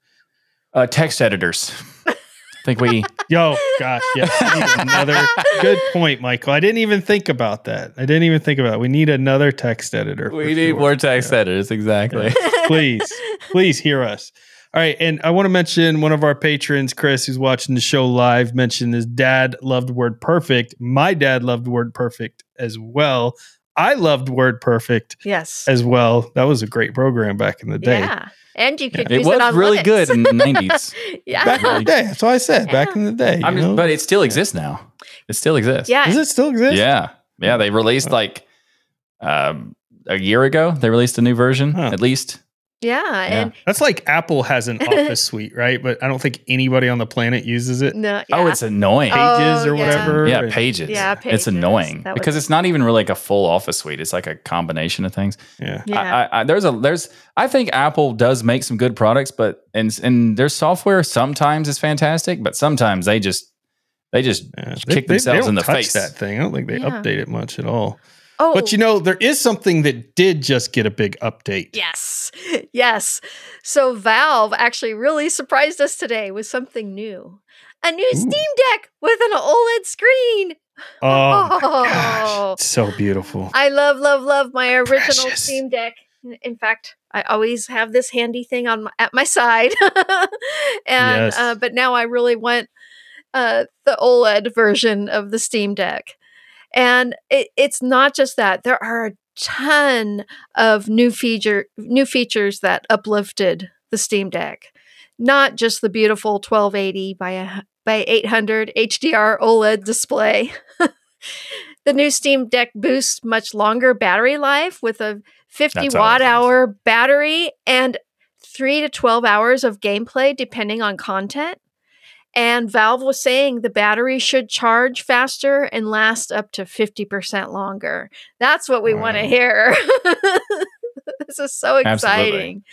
S2: Uh, text editors. I [laughs] think we.
S3: Yo, gosh, yes. another [laughs] good point, Michael. I didn't even think about that. I didn't even think about it. We need another text editor.
S2: We need
S3: sure.
S2: more text editors. Exactly.
S3: please, please hear us. All right, and I want to mention one of our patrons, Chris, who's watching the show live, mentioned his dad loved Word Perfect. My dad loved Word Perfect as well. I loved Word Perfect
S1: Yes.
S3: as well. That was a great program back in the day.
S1: Yeah. And you could
S2: It
S1: use
S2: was
S1: it on
S2: really
S1: Linux.
S2: good in the [laughs] 90s.
S1: yeah.
S3: Back in the day, that's what I said. Back in the day,
S2: I'm
S3: you
S2: just,
S3: know?
S2: but it still exists now. It still exists.
S1: yeah.
S3: does it still exist?
S2: Yeah. Yeah. They released like um, a year ago. They released a new version,
S3: Huh.
S2: at least.
S1: Yeah. And
S3: That's like Apple has an [laughs] Office suite, right? But I don't think anybody on the planet uses it.
S1: no.
S2: Oh, it's annoying.
S1: Oh,
S3: Pages or oh,
S1: yeah.
S3: whatever.
S2: yeah,
S3: and-
S2: pages.
S1: Yeah, pages.
S2: It's annoying
S1: That
S2: because
S1: was-
S2: it's not even really like a full Office suite. It's like a combination of things.
S3: yeah.
S1: Yeah.
S2: I, I, I, there's a there's I think Apple does make some good products, but and and their software sometimes is fantastic, but sometimes they just they just
S3: Yeah,
S2: kick themselves
S3: don't
S2: in the
S3: touch
S2: face.
S3: That thing, I don't think they
S1: Yeah.
S3: update it much at all.
S1: Oh,
S3: But you know, there is something that did just get a big update.
S1: Yes. [laughs] Yes. So Valve actually really surprised us today with something new. A new
S3: Ooh.
S1: Steam Deck with an OLED screen.
S3: Oh, [laughs]
S1: Oh.
S3: gosh, so beautiful.
S1: I love, love, love my original
S3: Precious.
S1: Steam Deck. In fact, I always have this handy thing on my, at my side, [laughs] and
S3: Yes.
S1: uh, but now I really want uh, the OLED version of the Steam Deck. And it, it's not just that; there are a ton of new feature new features that uplifted the Steam Deck. Not just the beautiful 1280 by a by 800 HDR OLED display. [laughs] the new Steam Deck boosts much longer battery life with a 50
S2: That's
S1: watt hour battery and 3 to 12 hours of gameplay depending on content. And Valve was saying the battery should charge faster and last up to 50% longer. That's what we want to
S3: mm.
S1: hear. [laughs] this is so
S2: Absolutely.
S1: exciting.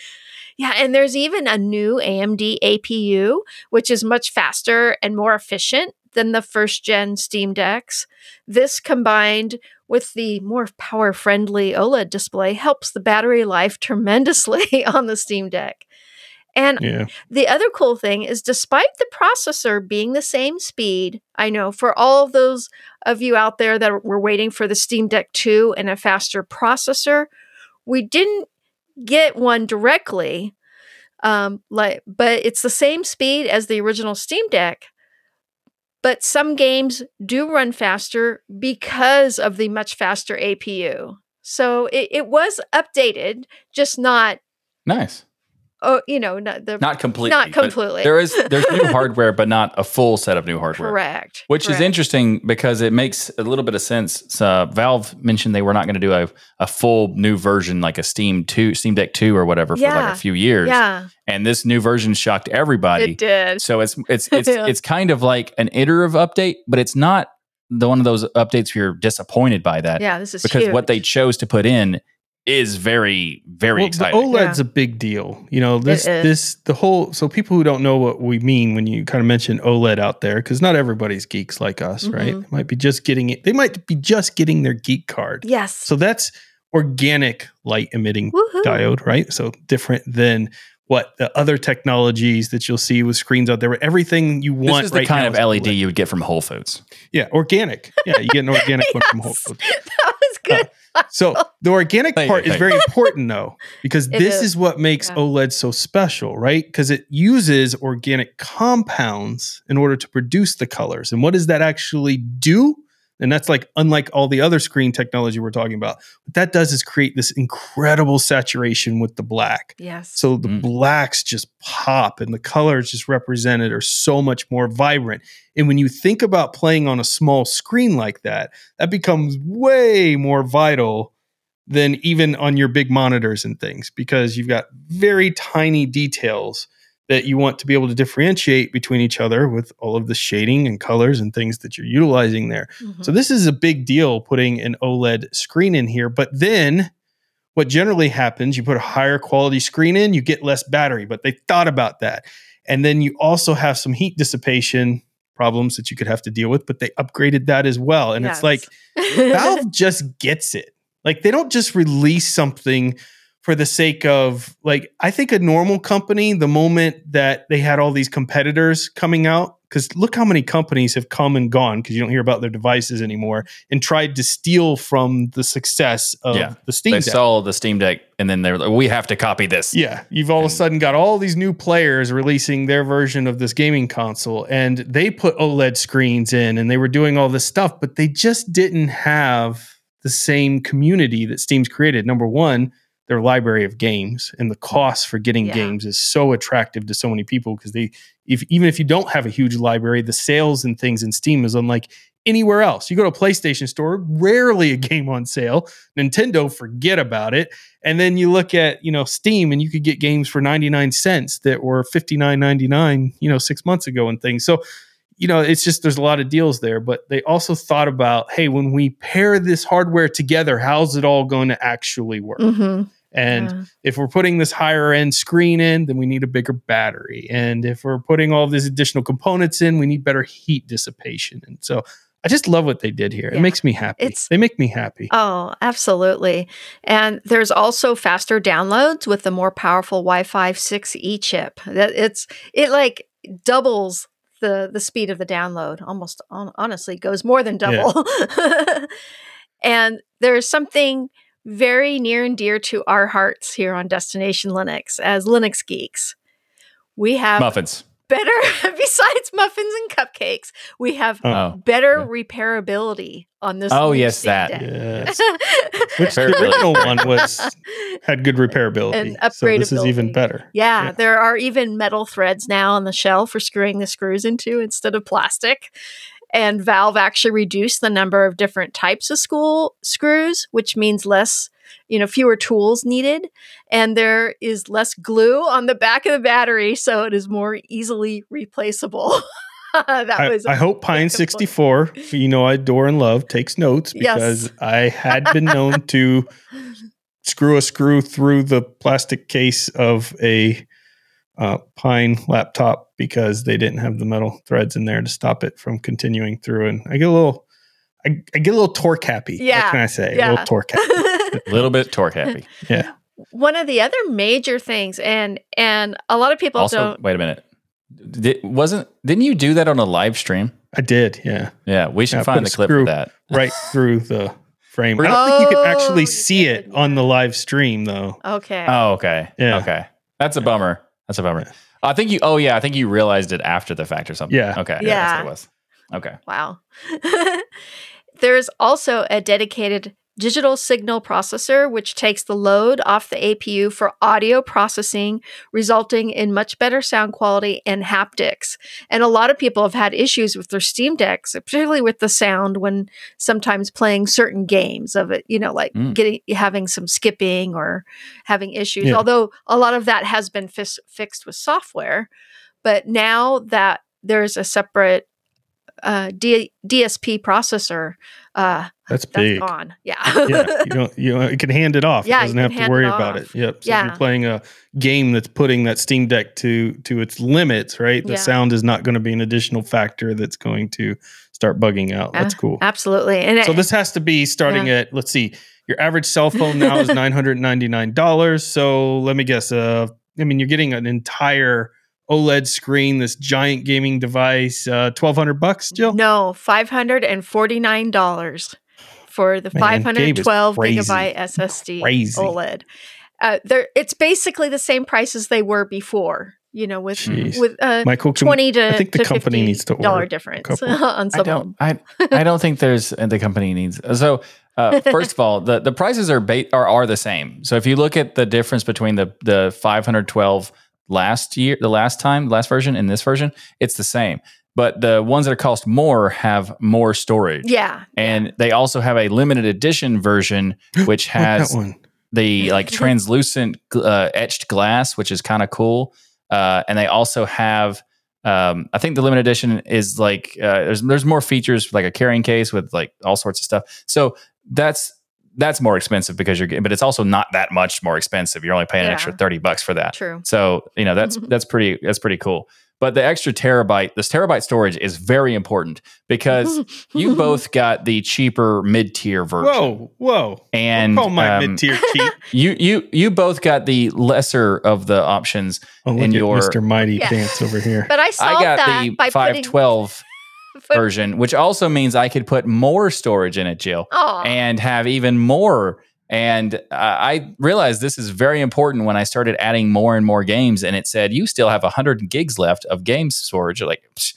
S1: Yeah, and there's even a new AMD APU, which is much faster and more efficient than the first gen Steam Decks. This combined with the more power friendly OLED display helps the battery life tremendously [laughs] on the Steam Deck. And
S3: Yeah.
S1: the other cool thing is, despite the processor being the same speed, I know for all of those of you out there that were waiting for the Steam Deck 2 and a faster processor, we didn't get one directly. Um, like, but it's the same speed as the original Steam Deck. But some games do run faster because of the much faster APU. So it, it was updated, just not,
S2: Nice.
S1: Oh, you know, not the
S2: Not completely.
S1: not completely.
S2: There is there's new [laughs] hardware, but not a full set of new hardware.
S1: Correct.
S2: Which is interesting because it makes a little bit of sense. So Valve mentioned they were not going to do a, a full new version like a Steam two, Steam Deck two or whatever for like a few years.
S1: Yeah,
S2: And this new version shocked everybody.
S1: it did.
S2: So it's it's it's
S1: Yeah. [laughs]
S2: it's kind of like an iterative update, but it's not the one of those updates where you're disappointed by that
S1: Yeah, this is
S2: because
S1: huge.
S2: what they chose to put in is very very
S3: Well,
S2: exciting.
S3: the OLED's a big deal. You know, this
S1: is.
S3: this the whole so people who don't know what we mean when you kind of mention OLED out there because not everybody's geeks like us, right?
S1: Mhm.
S3: They might be just getting it. They might be just getting their geek card.
S1: yes.
S3: So that's organic light emitting
S1: Woohoo.
S3: diode, right? So different than what the other technologies that you'll see with screens out there. Where everything you
S2: this
S3: want
S2: is the
S3: right
S2: kind
S3: now
S2: of LED
S3: OLED.
S2: you would get from Whole Foods.
S3: Yeah, organic. Yeah, you get an [laughs] organic one from Whole Foods.
S1: that was good.
S3: So [laughs] the organic
S2: Thank you,
S3: part is
S2: thank
S3: very important though, because
S1: It
S3: this
S1: is.
S3: is what makes
S1: Yeah.
S3: OLED so special, right? Because it uses organic compounds in order to produce the colors. And what does that actually do? And that's like unlike all the other screen technology we're talking about. What that does is create this incredible saturation with the black.
S1: Yes.
S3: So the
S2: Mm.
S3: blacks just pop and the colors just represented are so much more vibrant. And when you think about playing on a small screen like that, that becomes way more vital than even on your big monitors and things because you've got very tiny details that you want to be able to differentiate between each other with all of the shading and colors and things that you're utilizing there.
S1: Mhm.
S3: So this is a big deal putting an OLED screen in here. But then what generally happens, you put a higher quality screen in, you get less battery, but they thought about that. And then you also have some heat dissipation problems that you could have to deal with, but they upgraded that as well. And it's like [laughs] Valve just gets it. Like they don't just release something for the sake of like I think a normal company, the moment that they had all these competitors coming out, because look how many companies have come and gone because you don't hear about their devices anymore and tried to steal from the success of
S2: Yeah.
S3: the Steam
S2: they
S3: Deck.
S2: saw the Steam Deck and then they're like, we have to copy this.
S3: Yeah, you've all of a sudden got all these new players releasing their version of this gaming console, and they put OLED screens in and they were doing all this stuff, but they just didn't have the same community that Steam's created. Number one, their library of games and the cost for getting
S1: Yeah.
S3: games is so attractive to so many people because they, if even if you don't have a huge library, the sales and things in Steam is unlike anywhere else. You go to a PlayStation store, rarely a game on sale. Nintendo, forget about it. And then you look at, you know, Steam and you could get games for 99 cents that were 59.99, you know, 6 months ago and things. So, you know, it's just there's a lot of deals there, but they also thought about, hey, when we pair this hardware together, how's it all going to actually work?
S1: hmm
S3: And
S1: Yeah.
S3: if we're putting this higher end screen in, then we need a bigger battery. And if we're putting all these additional components in, we need better heat dissipation. And so I just love what they did here.
S1: Yeah.
S3: It makes me happy.
S1: It's-
S3: they make me happy.
S1: Oh, absolutely. And there's also faster downloads with the more powerful Wi-Fi 6E chip. That it's it like doubles the the speed of the download. Almost hon- honestly goes more than
S3: Yeah.
S1: double. [laughs] and there's something very near and dear to our hearts here on Destination Linux as Linux geeks. We have
S2: Muffins.
S1: better [laughs] besides muffins and cupcakes. We have
S2: Oh. oh.
S1: better
S2: yeah.
S1: repairability on this.
S2: Oh, yes, that.
S3: Yes. [laughs] Which the original one was had good repairability.
S1: And
S3: so this is even better.
S1: Yeah,
S3: Yeah.
S1: there are even metal threads now on the shell for screwing the screws into instead of plastic. And Valve actually reduced the number of different types of school screws, which means less, you know, fewer tools needed. And there is less glue on the back of the battery, so it is more easily replaceable. [laughs] that
S3: I,
S1: was
S3: I hope Pine 64, you know I adore and love, takes notes
S1: Yes.
S3: because I had been known to [laughs] screw a screw through the plastic case of a uh, Pine laptop because they didn't have the metal threads in there to stop it from continuing through. And I get a little, I, I get a little torque happy.
S1: Yeah.
S3: What can I say? A little torque happy. [laughs]
S2: A little bit torque happy.
S3: Yeah.
S1: One of the other major things, and and a lot of people
S2: also,
S1: don't
S2: wait a minute. Did, wasn't didn't you do that on a live stream?
S3: I did. Yeah.
S2: Yeah, we should
S3: Yeah,
S2: find the clip
S3: screw-
S2: for that. [laughs]
S3: Right through the frame. I don't think you can
S1: Oh,
S3: actually see it on the live stream though.
S1: Okay.
S2: Oh, okay.
S3: Yeah.
S2: Okay. That's a bummer. That's a bummer. [laughs] I think you. Oh, yeah. I think you realized it after the fact or something.
S3: Yeah.
S2: Okay.
S1: Yeah.
S2: That's what it was. Okay.
S1: Wow. [laughs] There's also a dedicated digital signal processor, which takes the load off the APU for audio processing, resulting in much better sound quality and haptics. And a lot of people have had issues with their Steam Decks, particularly with the sound when sometimes playing certain games of it, you know, like
S2: Mm.
S1: getting having some skipping or having issues.
S3: Yeah.
S1: Although a lot of that has been fis- fixed with software. But now that there's a separate uh, D- DSP processor, uh,
S3: That's
S1: that's
S3: big.
S1: gone. Yeah.
S3: yeah, you [laughs] don't you know it can hand it off.
S1: Yeah,
S3: it
S1: you
S3: doesn't have to worry
S1: it
S3: about it. Yep. So if
S1: Yeah.
S3: you're playing a game that's putting that Steam Deck to to its limits, right? The
S1: Yeah.
S3: sound is not going to be an additional factor that's going to start bugging out. That's
S1: Uh,
S3: cool.
S1: Absolutely. And
S3: So
S1: it-
S3: this has to be starting at let's see, your average cell phone now is [laughs] nine hundred ninety nine dollars. So let me guess. Uh, I mean, you're getting an entire OLED screen, this giant gaming device, uh, twelve hundred bucks, Jill.
S1: no, five hundred and forty nine dollars for the
S3: Man,
S1: five hundred
S3: Gabe is
S1: twelve
S3: crazy.
S1: gigabyte SSD
S3: Crazy.
S1: OLED. Uh, it's basically the same price as they were before. You know, with
S3: Jeez.
S1: with uh,
S3: Michael,
S1: twenty to
S3: I think the
S1: to
S3: company needs to
S1: dollar
S3: order
S1: difference [laughs] on some
S2: I don't. I. I don't think there's uh, the company needs. So uh, first of all, the the prices are ba- are are the same. So if you look at the difference between the the 512 last year, the last time, last version, and this version, it's the same. But the ones that cost more have more storage.
S1: Yeah,
S2: And they also have a limited edition version, [gasps] which has the like translucent uh, etched glass, which is kind of cool. Uh, and they also have, um, I think the limited edition is like uh, there's there's more features like a carrying case with like all sorts of stuff. So that's that's more expensive because you're getting, but it's also not that much more expensive. You're only paying an extra thirty bucks for that.
S1: true.
S2: So you know that's [laughs] that's pretty that's pretty cool. But the extra terabyte, this terabyte storage is very important because you [laughs] both got the cheaper mid tier version.
S3: Whoa, whoa.
S2: And
S3: Call my
S2: um,
S3: mid tier [laughs] cheap.
S2: you you you both got the lesser of the options.
S3: Oh, look
S2: in
S3: at
S2: your-
S3: Mr. Mighty
S1: Yeah.
S3: Pants over here.
S1: But I
S2: I got
S1: that
S2: the
S1: by putting
S2: 512 [laughs] version, which also means I could put more storage in it, Jill,
S1: Aw.
S2: and have even more. And uh, I realized this is very important when I started adding more and more games, and it said you still have 100 gigs left of game storage. Like, psh,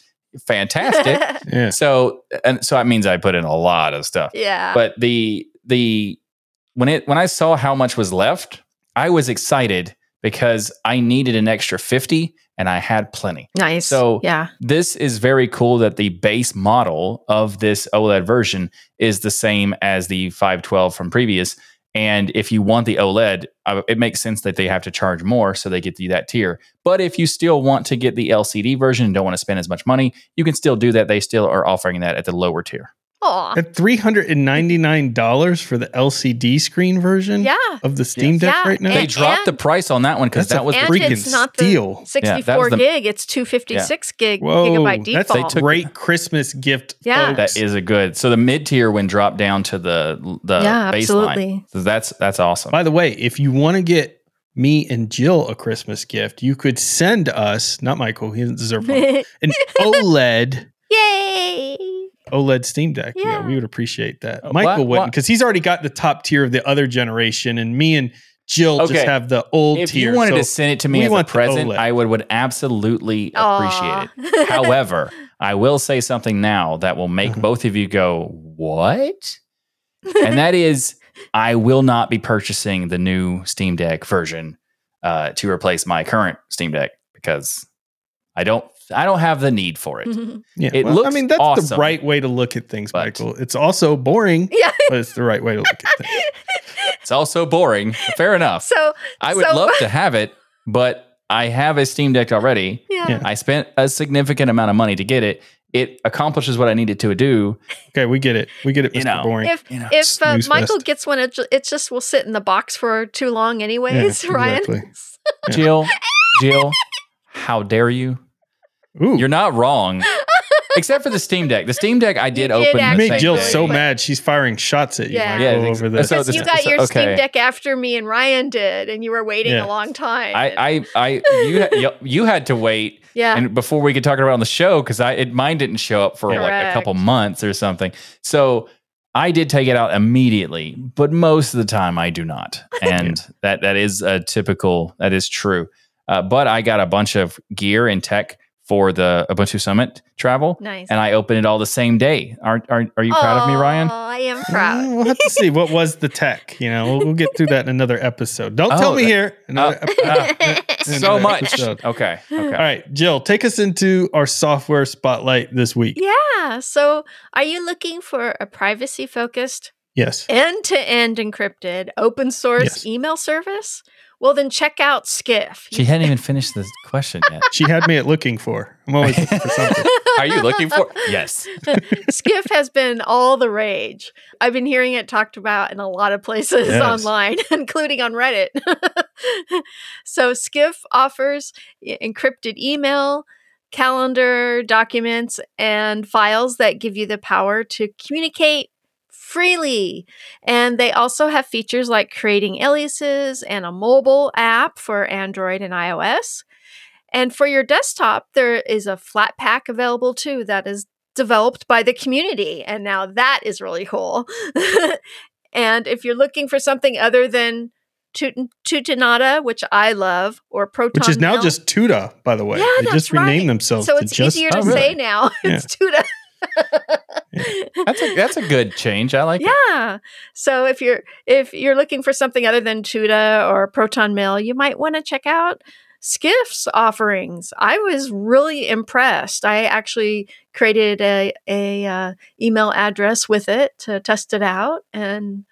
S2: fantastic. [laughs]
S3: Yeah.
S2: so, and so that means I put in a lot of stuff.
S1: yeah.
S2: But the the when it when I saw how much was left, I was excited because I needed an extra 50 and I had plenty
S1: nice.
S2: so-
S1: yeah.
S2: this is very cool that the base model of this OLED version is the same as the 512 from previous. And if you want the OLED, uh, it makes sense that they have to charge more so they get you that tier. But if you still want to get the LCD version and don't want to spend as much money, you can still do that. They still are offering that at the lower tier.
S1: Aw.
S3: At $399 for the LCD screen version
S1: Yeah.
S3: of the Steam Deck
S1: Yeah,
S3: right now?
S2: They
S1: And-
S2: dropped the price on that one because that was
S1: and
S2: the
S3: freaking
S1: it's not the
S3: steal.
S1: 64
S2: the-
S1: gig, it's 256 gig
S3: Whoa,
S1: gigabyte default.
S3: that's
S1: default.
S3: a great Christmas gift.
S1: Yeah.
S3: folks.
S2: that is a good. So the mid tier when dropped down to the the
S1: Yeah,
S2: baseline.
S1: absolutely.
S2: So that's that's awesome.
S3: By the way, if you want to get me and Jill a Christmas gift, you could send us, not Michael, he doesn't deserve one, [laughs] an OLED
S1: Yay!
S3: OLED Steam Deck. Yeah,
S1: Yeah.
S3: we would appreciate that.
S2: Uh,
S3: Michael
S2: why-
S3: wouldn't because he's already got the top tier of the other generation, and me and Jill just have the old
S2: if
S3: tier.
S2: If you wanted
S3: so
S2: to send it to me as a present, I would would absolutely appreciate it.
S1: it. [laughs]
S2: However, I will say something now that will make
S3: Uh-huh.
S2: both of you go, "What?" and that is, I will not be purchasing the new Steam Deck version uh, to replace my current Steam Deck because I don't, I don't have the need for it. [laughs]
S3: yeah,
S2: it
S3: well, I mean, that's the right way to look at things,
S2: but-
S3: Michael. It's also boring,
S1: yeah. [laughs]
S3: but it's the right way to look at things. [laughs]
S2: It's also boring. Fair enough.
S1: So
S2: I would
S1: so-
S2: love to have it, but I have a Steam Deck already.
S1: yeah.
S3: Yeah.
S2: I spent a significant amount of money to get it. It accomplishes what I needed to do.
S3: Okay, we get it. We get it,
S2: You know.
S3: Boring.
S1: If
S2: You know,
S1: if uh, Michael
S3: fest.
S1: gets one, it, ju- it just will sit in the box for too long, anyways.
S3: Yeah,
S1: Ryan.
S3: exactly. Yeah.
S2: Jill, Jill, how dare you?
S3: Ooh,
S2: You're not wrong. [laughs] Except for the Steam Deck. The Steam Deck I did
S1: did
S2: open.
S3: you
S1: actually
S2: the
S3: made
S2: same
S3: Jill
S2: day.
S3: so mad she's firing shots at you,
S1: Yeah.
S3: Michael,
S2: Yeah,
S3: over
S2: ex-
S3: this.
S2: so
S1: Because
S2: this-
S1: you got
S2: so-
S1: your Steam. Deck after me and Ryan did, and you were waiting
S3: Yeah.
S1: a long time.
S2: I, I, I, you, you- you had to wait,
S1: yeah.
S2: and before we could talk about it on the show, because I, it, mine didn't show up for like a
S1: Correct.
S2: couple months or something. So I did take it out immediately, but most of the time I do not, [laughs] and that that is a typical. That is true. Uh, but I got a bunch of gear and tech for the Ubuntu Summit travel,
S1: nice.
S2: and I opened it all the same day. Are are, are you proud of me, Ryan?
S1: Oh, I am
S3: Mm,
S1: proud. [laughs]
S3: We'll have to see what was the tech. You know, we'll, we'll get through that in another episode. Don't
S2: Oh,
S3: tell me
S2: that-
S3: here. Another
S2: uh,
S3: ep-
S2: uh, so much.
S3: episode.
S2: Okay. Okay.
S3: All right, Jill, take us into our software spotlight this week.
S1: yeah. So, are you looking for a privacy focused,
S3: Yes.
S1: end to end encrypted, open source
S3: Yes.
S1: email service? Well, then check out Skiff.
S2: She hadn't [laughs] even finished the question yet.
S3: She had me at looking for. I'm always looking for something. [laughs]
S2: Are you looking for? Yes. [laughs]
S1: Skiff has been all the rage. I've been hearing it talked about in a lot of places
S3: Yes.
S1: online, including on Reddit. so, Skiff offers encrypted email, calendar, documents, and files that give you the power to communicate freely. And they also have features like creating aliases and a mobile app for Android and iOS. And for your desktop, there is a Flatpak available too that is developed by the community. And now that is really cool. [laughs] and if you're looking for something other than Tut- Tutanota, which I love, or Proton
S3: Which is now just Tuta, by the way.
S1: Yeah,
S3: they just
S1: that's right.
S3: renamed themselves
S1: so it's
S3: just
S1: easier to
S2: Oh, really?
S1: say now. [laughs]
S3: Yeah.
S1: it's Tuta.
S2: That's a that's a good change. I like it.
S1: yeah. So if you're if you're looking for something other than Tuta or Proton Mail, you might want to check out Skiff's offerings. I was really impressed. I actually created a a uh, email address with it to test it out, and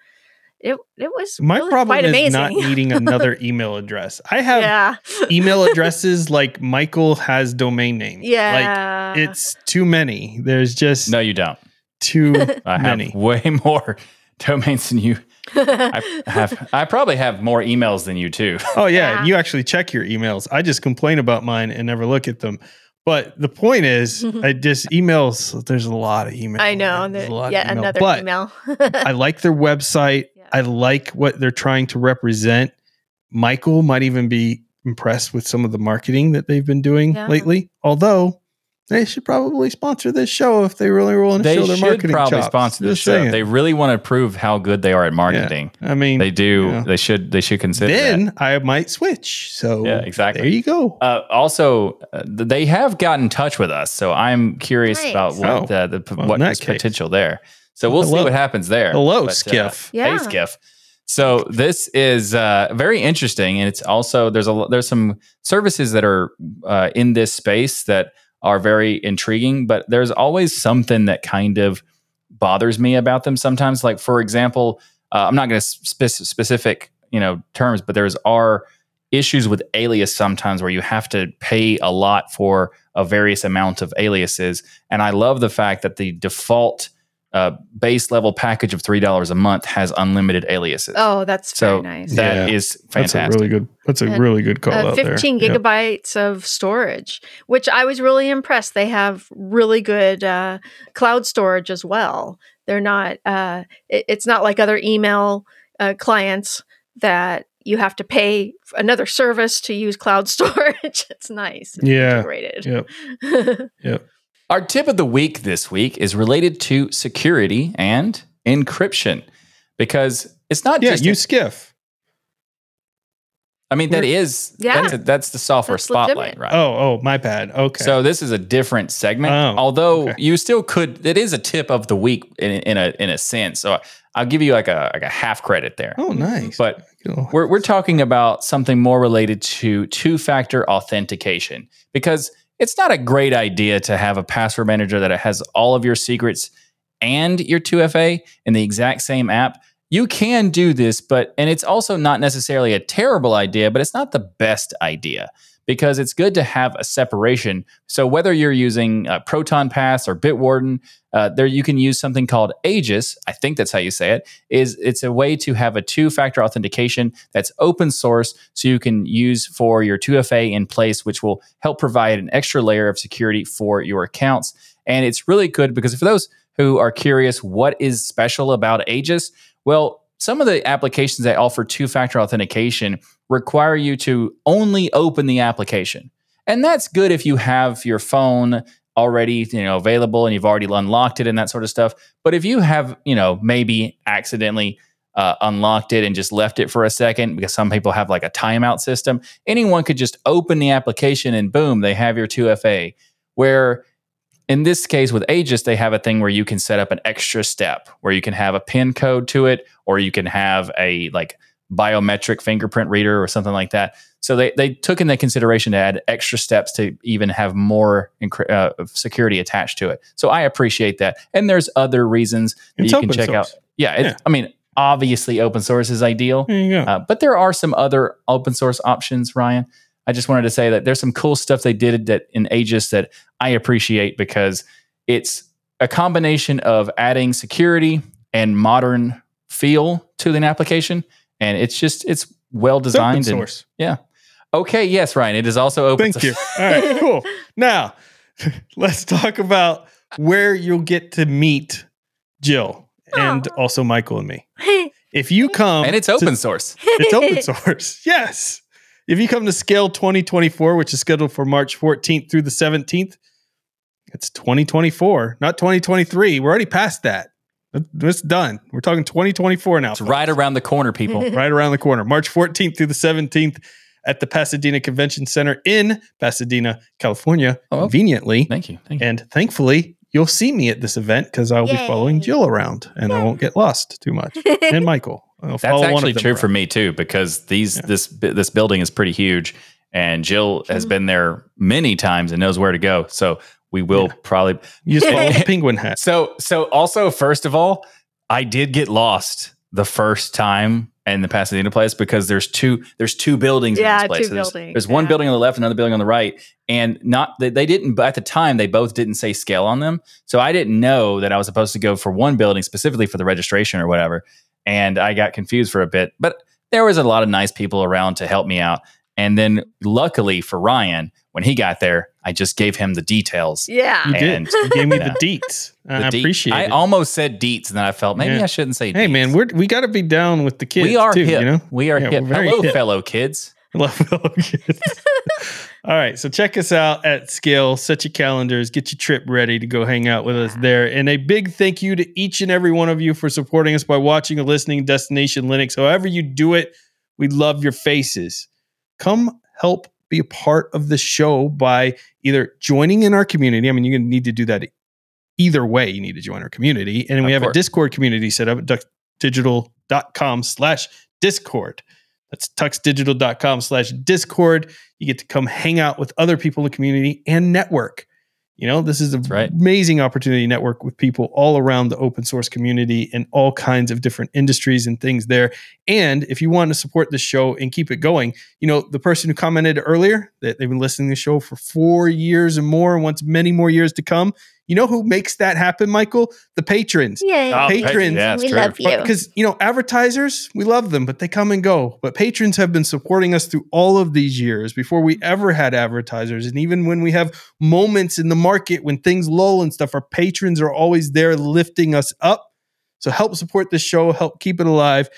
S1: it it was
S3: My
S1: really
S3: problem
S1: quite
S3: is
S1: amazing.
S3: not needing another [laughs] email address. I have
S1: yeah,
S3: email [laughs] addresses like Michael has domain names.
S1: yeah.
S3: Like it's too many. There's just
S2: No, you don't.
S3: too [laughs]
S2: I have
S3: many.
S2: way more domains than you. I have. I probably have more emails than you too.
S3: Oh yeah,
S1: Yeah.
S3: you actually check your emails. I just complain about mine and never look at them. But the point is, mm-hmm. I just emails. There's a lot of emails.
S1: I know.
S3: There's
S1: there-
S3: a lot of email.
S1: another
S3: But
S1: email. [laughs]
S3: I like their website.
S1: Yeah.
S3: I like what they're trying to represent. Michael might even be impressed with some of the marketing that they've been doing
S1: Yeah.
S3: lately. Although they should probably sponsor this show if they really want to
S2: They
S3: show their marketing.
S2: They should
S3: marketing
S2: probably
S3: chops.
S2: sponsor this
S3: Just
S2: show.
S3: saying.
S2: They really want to prove how good they are at marketing.
S3: I mean,
S2: They do.
S3: Yeah.
S2: They should. They should consider that.
S3: then I might switch. So
S2: Yeah, exactly.
S3: There you go.
S2: Uh, also, uh, they have got in touch with us, so I'm curious
S1: Nice.
S2: about what
S3: Oh,
S2: the, the
S3: well, in
S2: what
S3: that
S2: is
S3: case.
S2: potential there. So we'll see what happens there.
S3: Hello,
S2: But, uh,
S3: Skiff.
S1: Yeah.
S2: Hey, Skiff. So this is uh, very interesting, and it's also there's a there's some services that are uh, in this space that are very intriguing, but there's always something that kind of bothers me about them sometimes. Like for example, uh, I'm not going to spe- specific you know terms, but there's are issues with alias sometimes where you have to pay a lot for a various amount of aliases, and I love the fact that the default uh, base level package of three dollars a month has unlimited aliases.
S1: oh, that's
S2: so
S1: very nice.
S2: that
S3: Yeah.
S2: is
S3: That's a really good. That's a
S1: And,
S3: really good call
S1: uh,
S3: out there.
S1: 15
S3: Yep.
S1: gigabytes of storage, which I was really impressed. They have really good uh, cloud storage as well. They're not, uh, it- it's not like other email uh, clients that you have to pay another service to use cloud [laughs] storage. it's nice. It's
S3: Yeah.
S1: Integrated.
S3: Yep. [laughs] Yep.
S2: Our tip of the week this week is related to security and encryption because it's not
S3: Yeah.
S2: just.
S3: You skiff.
S2: I mean, that is
S1: Yeah.
S2: that's, that's the software
S1: That's
S2: spotlight,
S1: legitimate.
S2: right?
S3: Oh, oh, my bad. Okay.
S2: So this is a different segment,
S3: Oh,
S2: although
S3: okay.
S2: you still could. It is a tip of the week in, in a in a sense. So I'll give you like a like a half credit there.
S3: oh, nice.
S2: But
S3: Cool.
S2: We're, we're talking about something more related to two factor authentication because it's not a great idea to have a password manager that has all of your secrets and your 2FA in the exact same app. You can do this, but, and it's also not necessarily a terrible idea, but it's not the best idea because it's good to have a separation. So whether you're using uh, Proton Pass or Bitwarden, uh, there you can use something called Aegis. I think that's how you say it. Is it's a way to have a two-factor authentication that's open source, so you can use for your 2FA in place, which will help provide an extra layer of security for your accounts. And it's really good because for those who are curious, what is special about Aegis? Well, some of the applications that offer two-factor authentication require you to only open the application. And that's good if you have your phone already, you know, available and you've already unlocked it and that sort of stuff. But if you have, you know, maybe accidentally uh, unlocked it and just left it for a second because some people have like a timeout system, anyone could just open the application and boom, they have your 2FA. Where in this case with Aegis, they have a thing where you can set up an extra step where you can have a pin code to it, or you can have a like biometric fingerprint reader or something like that. So they, they took into consideration to add extra steps to even have more encry- uh, security attached to it. So I appreciate that. And there's other reasons that
S3: It's
S2: you can check
S3: source.
S2: out. Yeah, it's,
S3: Yeah.
S2: I mean, obviously open source is ideal.
S3: There.
S2: Uh, but there are some other open source options, Ryan. I just wanted to say that there's some cool stuff they did that in Aegis that I appreciate because it's a combination of adding security and modern feel to an application, and it's just it's well
S3: It's open
S2: designed. and,
S3: source.
S2: okay, yes, Ryan, it is also open.
S3: Thank you. [laughs] All right, cool. Now, [laughs] let's talk about where you'll get to meet Jill and
S1: Aw.
S3: also Michael and me. [laughs] If you come
S2: and it's
S3: to-
S2: open source.
S3: it's open source. Yes. If you come to Scale 2024, which is scheduled for March 14th through the 17th, it's 2024, not 2023. We're already past that. It's done. We're talking 2024 now.
S2: It's right around the corner, people. [laughs]
S3: right around the corner. March 14th through the 17th at the Pasadena Convention Center in Pasadena, California,
S2: Oh,
S3: conveniently.
S2: Thank you. Thank you.
S3: And thankfully, you'll see me at this event because I'll be following Jill around and I won't get lost too much. [laughs] And Michael. I'll
S2: That's
S3: follow one
S2: actually
S3: of them
S2: true
S3: around.
S2: for me too, because these
S3: Yeah.
S2: this this building is pretty huge, and Jill has been there many times and knows where to go. So we will
S3: Yeah.
S2: probably.
S3: use just follow the [laughs] penguin hat.
S2: So so also first of all, I did get lost the first time in the Pasadena place because there's two there's two buildings
S1: Yeah,
S2: in this place.
S1: two
S2: there's,
S1: buildings,
S2: there's one
S1: yeah.
S2: building on the left, another building on the right, and not they, they didn't. At the time, they both didn't say scale on them, so I didn't know that I was supposed to go for one building specifically for the registration or whatever, and I got confused for a bit. But there was a lot of nice people around to help me out, And then, luckily for Ryan, when he got there, I just gave him the details.
S1: Yeah.
S3: You
S2: And-
S3: did. You gave me [laughs]
S2: Yeah.
S3: the deets.
S2: The
S3: I
S2: deet-
S3: appreciate
S2: I
S3: it.
S2: almost said deets, and then I felt maybe
S3: Yeah.
S2: I shouldn't say.
S3: hey man, we're we got to be down with the kids.
S2: we are
S3: too,
S2: hip.
S3: You know,
S2: We are
S3: Yeah,
S2: hip.
S3: very
S2: Hello,
S3: hip.
S2: fellow kids. [laughs]
S3: Love fellow kids. [laughs] All right, so check us out at Scale. Set your calendars, get your trip ready to go hang out with us there. And a big thank you to each and every one of you for supporting us by watching or listening Destination Linux. However you do it, we love your faces. Come help be a part of the show by either joining in our community. I mean, you're going to need to do that either way. You need to join our community, and we
S2: Of
S3: have a. Discord community set up at tuxdigital.com slash Discord. That's tuxdigital.com slash Discord. You get to come hang out with other people in the community and network. You know, this is an
S2: right.
S3: amazing opportunity to network with people all around the open source community and all kinds of different industries and things there. And if you want to support this show and keep it going, you know, the person who commented earlier that they've been listening to the show for four years and more and wants many more years to come, you know who makes that happen, Michael? The patrons.
S1: Yay.
S2: Oh,
S3: Patrons.
S2: Yeah,
S1: we
S2: true.
S1: love you.
S3: Because you know, advertisers, we love them, but they come and go. But patrons have been supporting us through all of these years before we ever had advertisers. And even when we have moments in the market when things lull and stuff, our patrons are always there lifting us up. So help support this show, help keep it alive.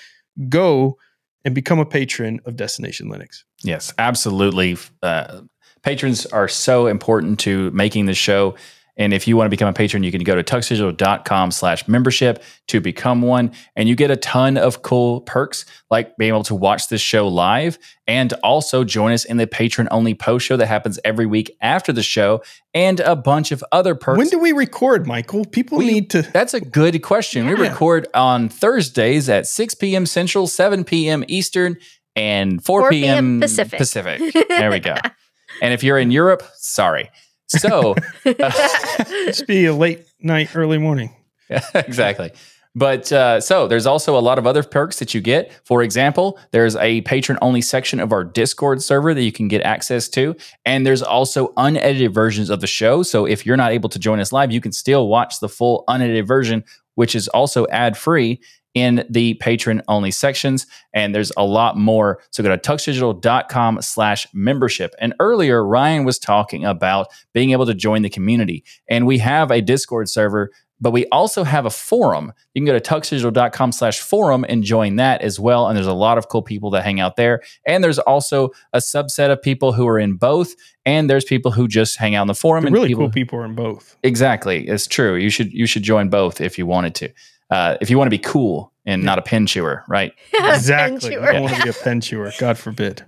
S3: Go and become a patron of Destination Linux.
S2: Yes, absolutely. Uh, patrons are so important to making the show. And if you want to become a patron, you can go to tuxdigital.com slash membership to become one. And you get a ton of cool perks like being able to watch this show live and also join us in the patron only post show that happens every week after the show and a bunch of other perks.
S3: When do we record, Michael? People
S2: We-
S3: need to.
S2: That's a good question. We record on Thursdays at 6 p.m. Central, 7 p.m. Eastern, and 4,
S1: 4
S2: p.m.
S1: p.m. Pacific.
S2: Pacific. There we go. [laughs] and if you're in Europe, sorry. So, [laughs]
S3: Just be a late night, early morning.
S2: Yeah, [laughs] exactly. But uh, so there's also a lot of other perks that you get. For example, there's a patron only section of our Discord server that you can get access to. And there's also unedited versions of the show. So if you're not able to join us live, you can still watch the full unedited version, which is also ad free in the patron only sections. And there's a lot more. So go to tuxdigital.com slash membership. And earlier, Ryan was talking about being able to join the community. And we have a Discord server but we also have a forum. You can go to tuxdigital.com slash forum and join that as well. And there's a lot of cool people that hang out there. And there's also a subset of people who are in both. And there's people who just hang out in the forum.
S3: The
S2: and
S3: really
S2: people,
S3: cool people are in both.
S2: Exactly. It's true. You should you should join both if you wanted to. Uh, if you want to be cool and not a pen chewer, right? [laughs]
S3: Exactly.
S1: Pen
S3: I don't want to be a pen [laughs] chewer. God forbid.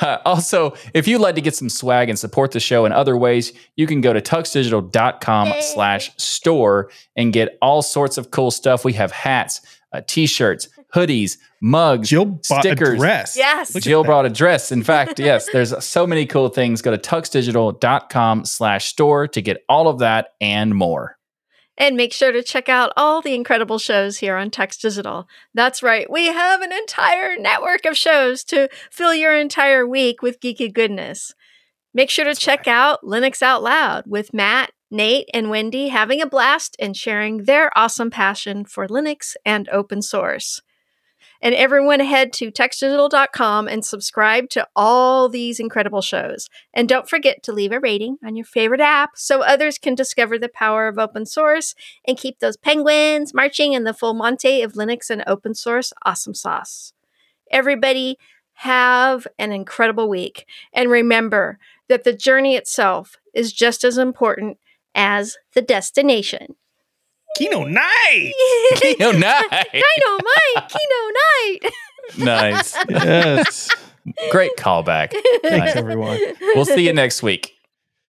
S2: Uh, [laughs] also, if you'd like to get some swag and support the show in other ways, you can go to tuxdigital.com
S1: Yay.
S2: slash store and get all sorts of cool stuff. We have hats, uh, t-shirts, hoodies, mugs,
S3: Jill bought
S2: stickers.
S3: a dress.
S1: Yes.
S3: Look
S2: Jill brought a dress. In fact, yes, there's so many cool things. Go to tuxdigital.com slash store to get all of that and more.
S1: And make sure to check out all the incredible shows here on Tux Digital. That's right, we have an entire network of shows to fill your entire week with geeky goodness. Make sure to check out Linux Out Loud with Matt, Nate, and Wendy having a blast and sharing their awesome passion for Linux and open source. And everyone head to tuxdigital.com and subscribe to all these incredible shows. And don't forget to leave a rating on your favorite app so others can discover the power of open source and keep those penguins marching in the full Monte of Linux and open source awesome sauce. Everybody, have an incredible week. And remember that the journey itself is just as important as the destination. [laughs]
S3: Kino night.
S2: Kino night.
S1: Dynamite! Kino night! [laughs]
S2: nice.
S3: yes.
S2: Great callback. [laughs]
S3: Thanks, everyone.
S2: We'll see you next week.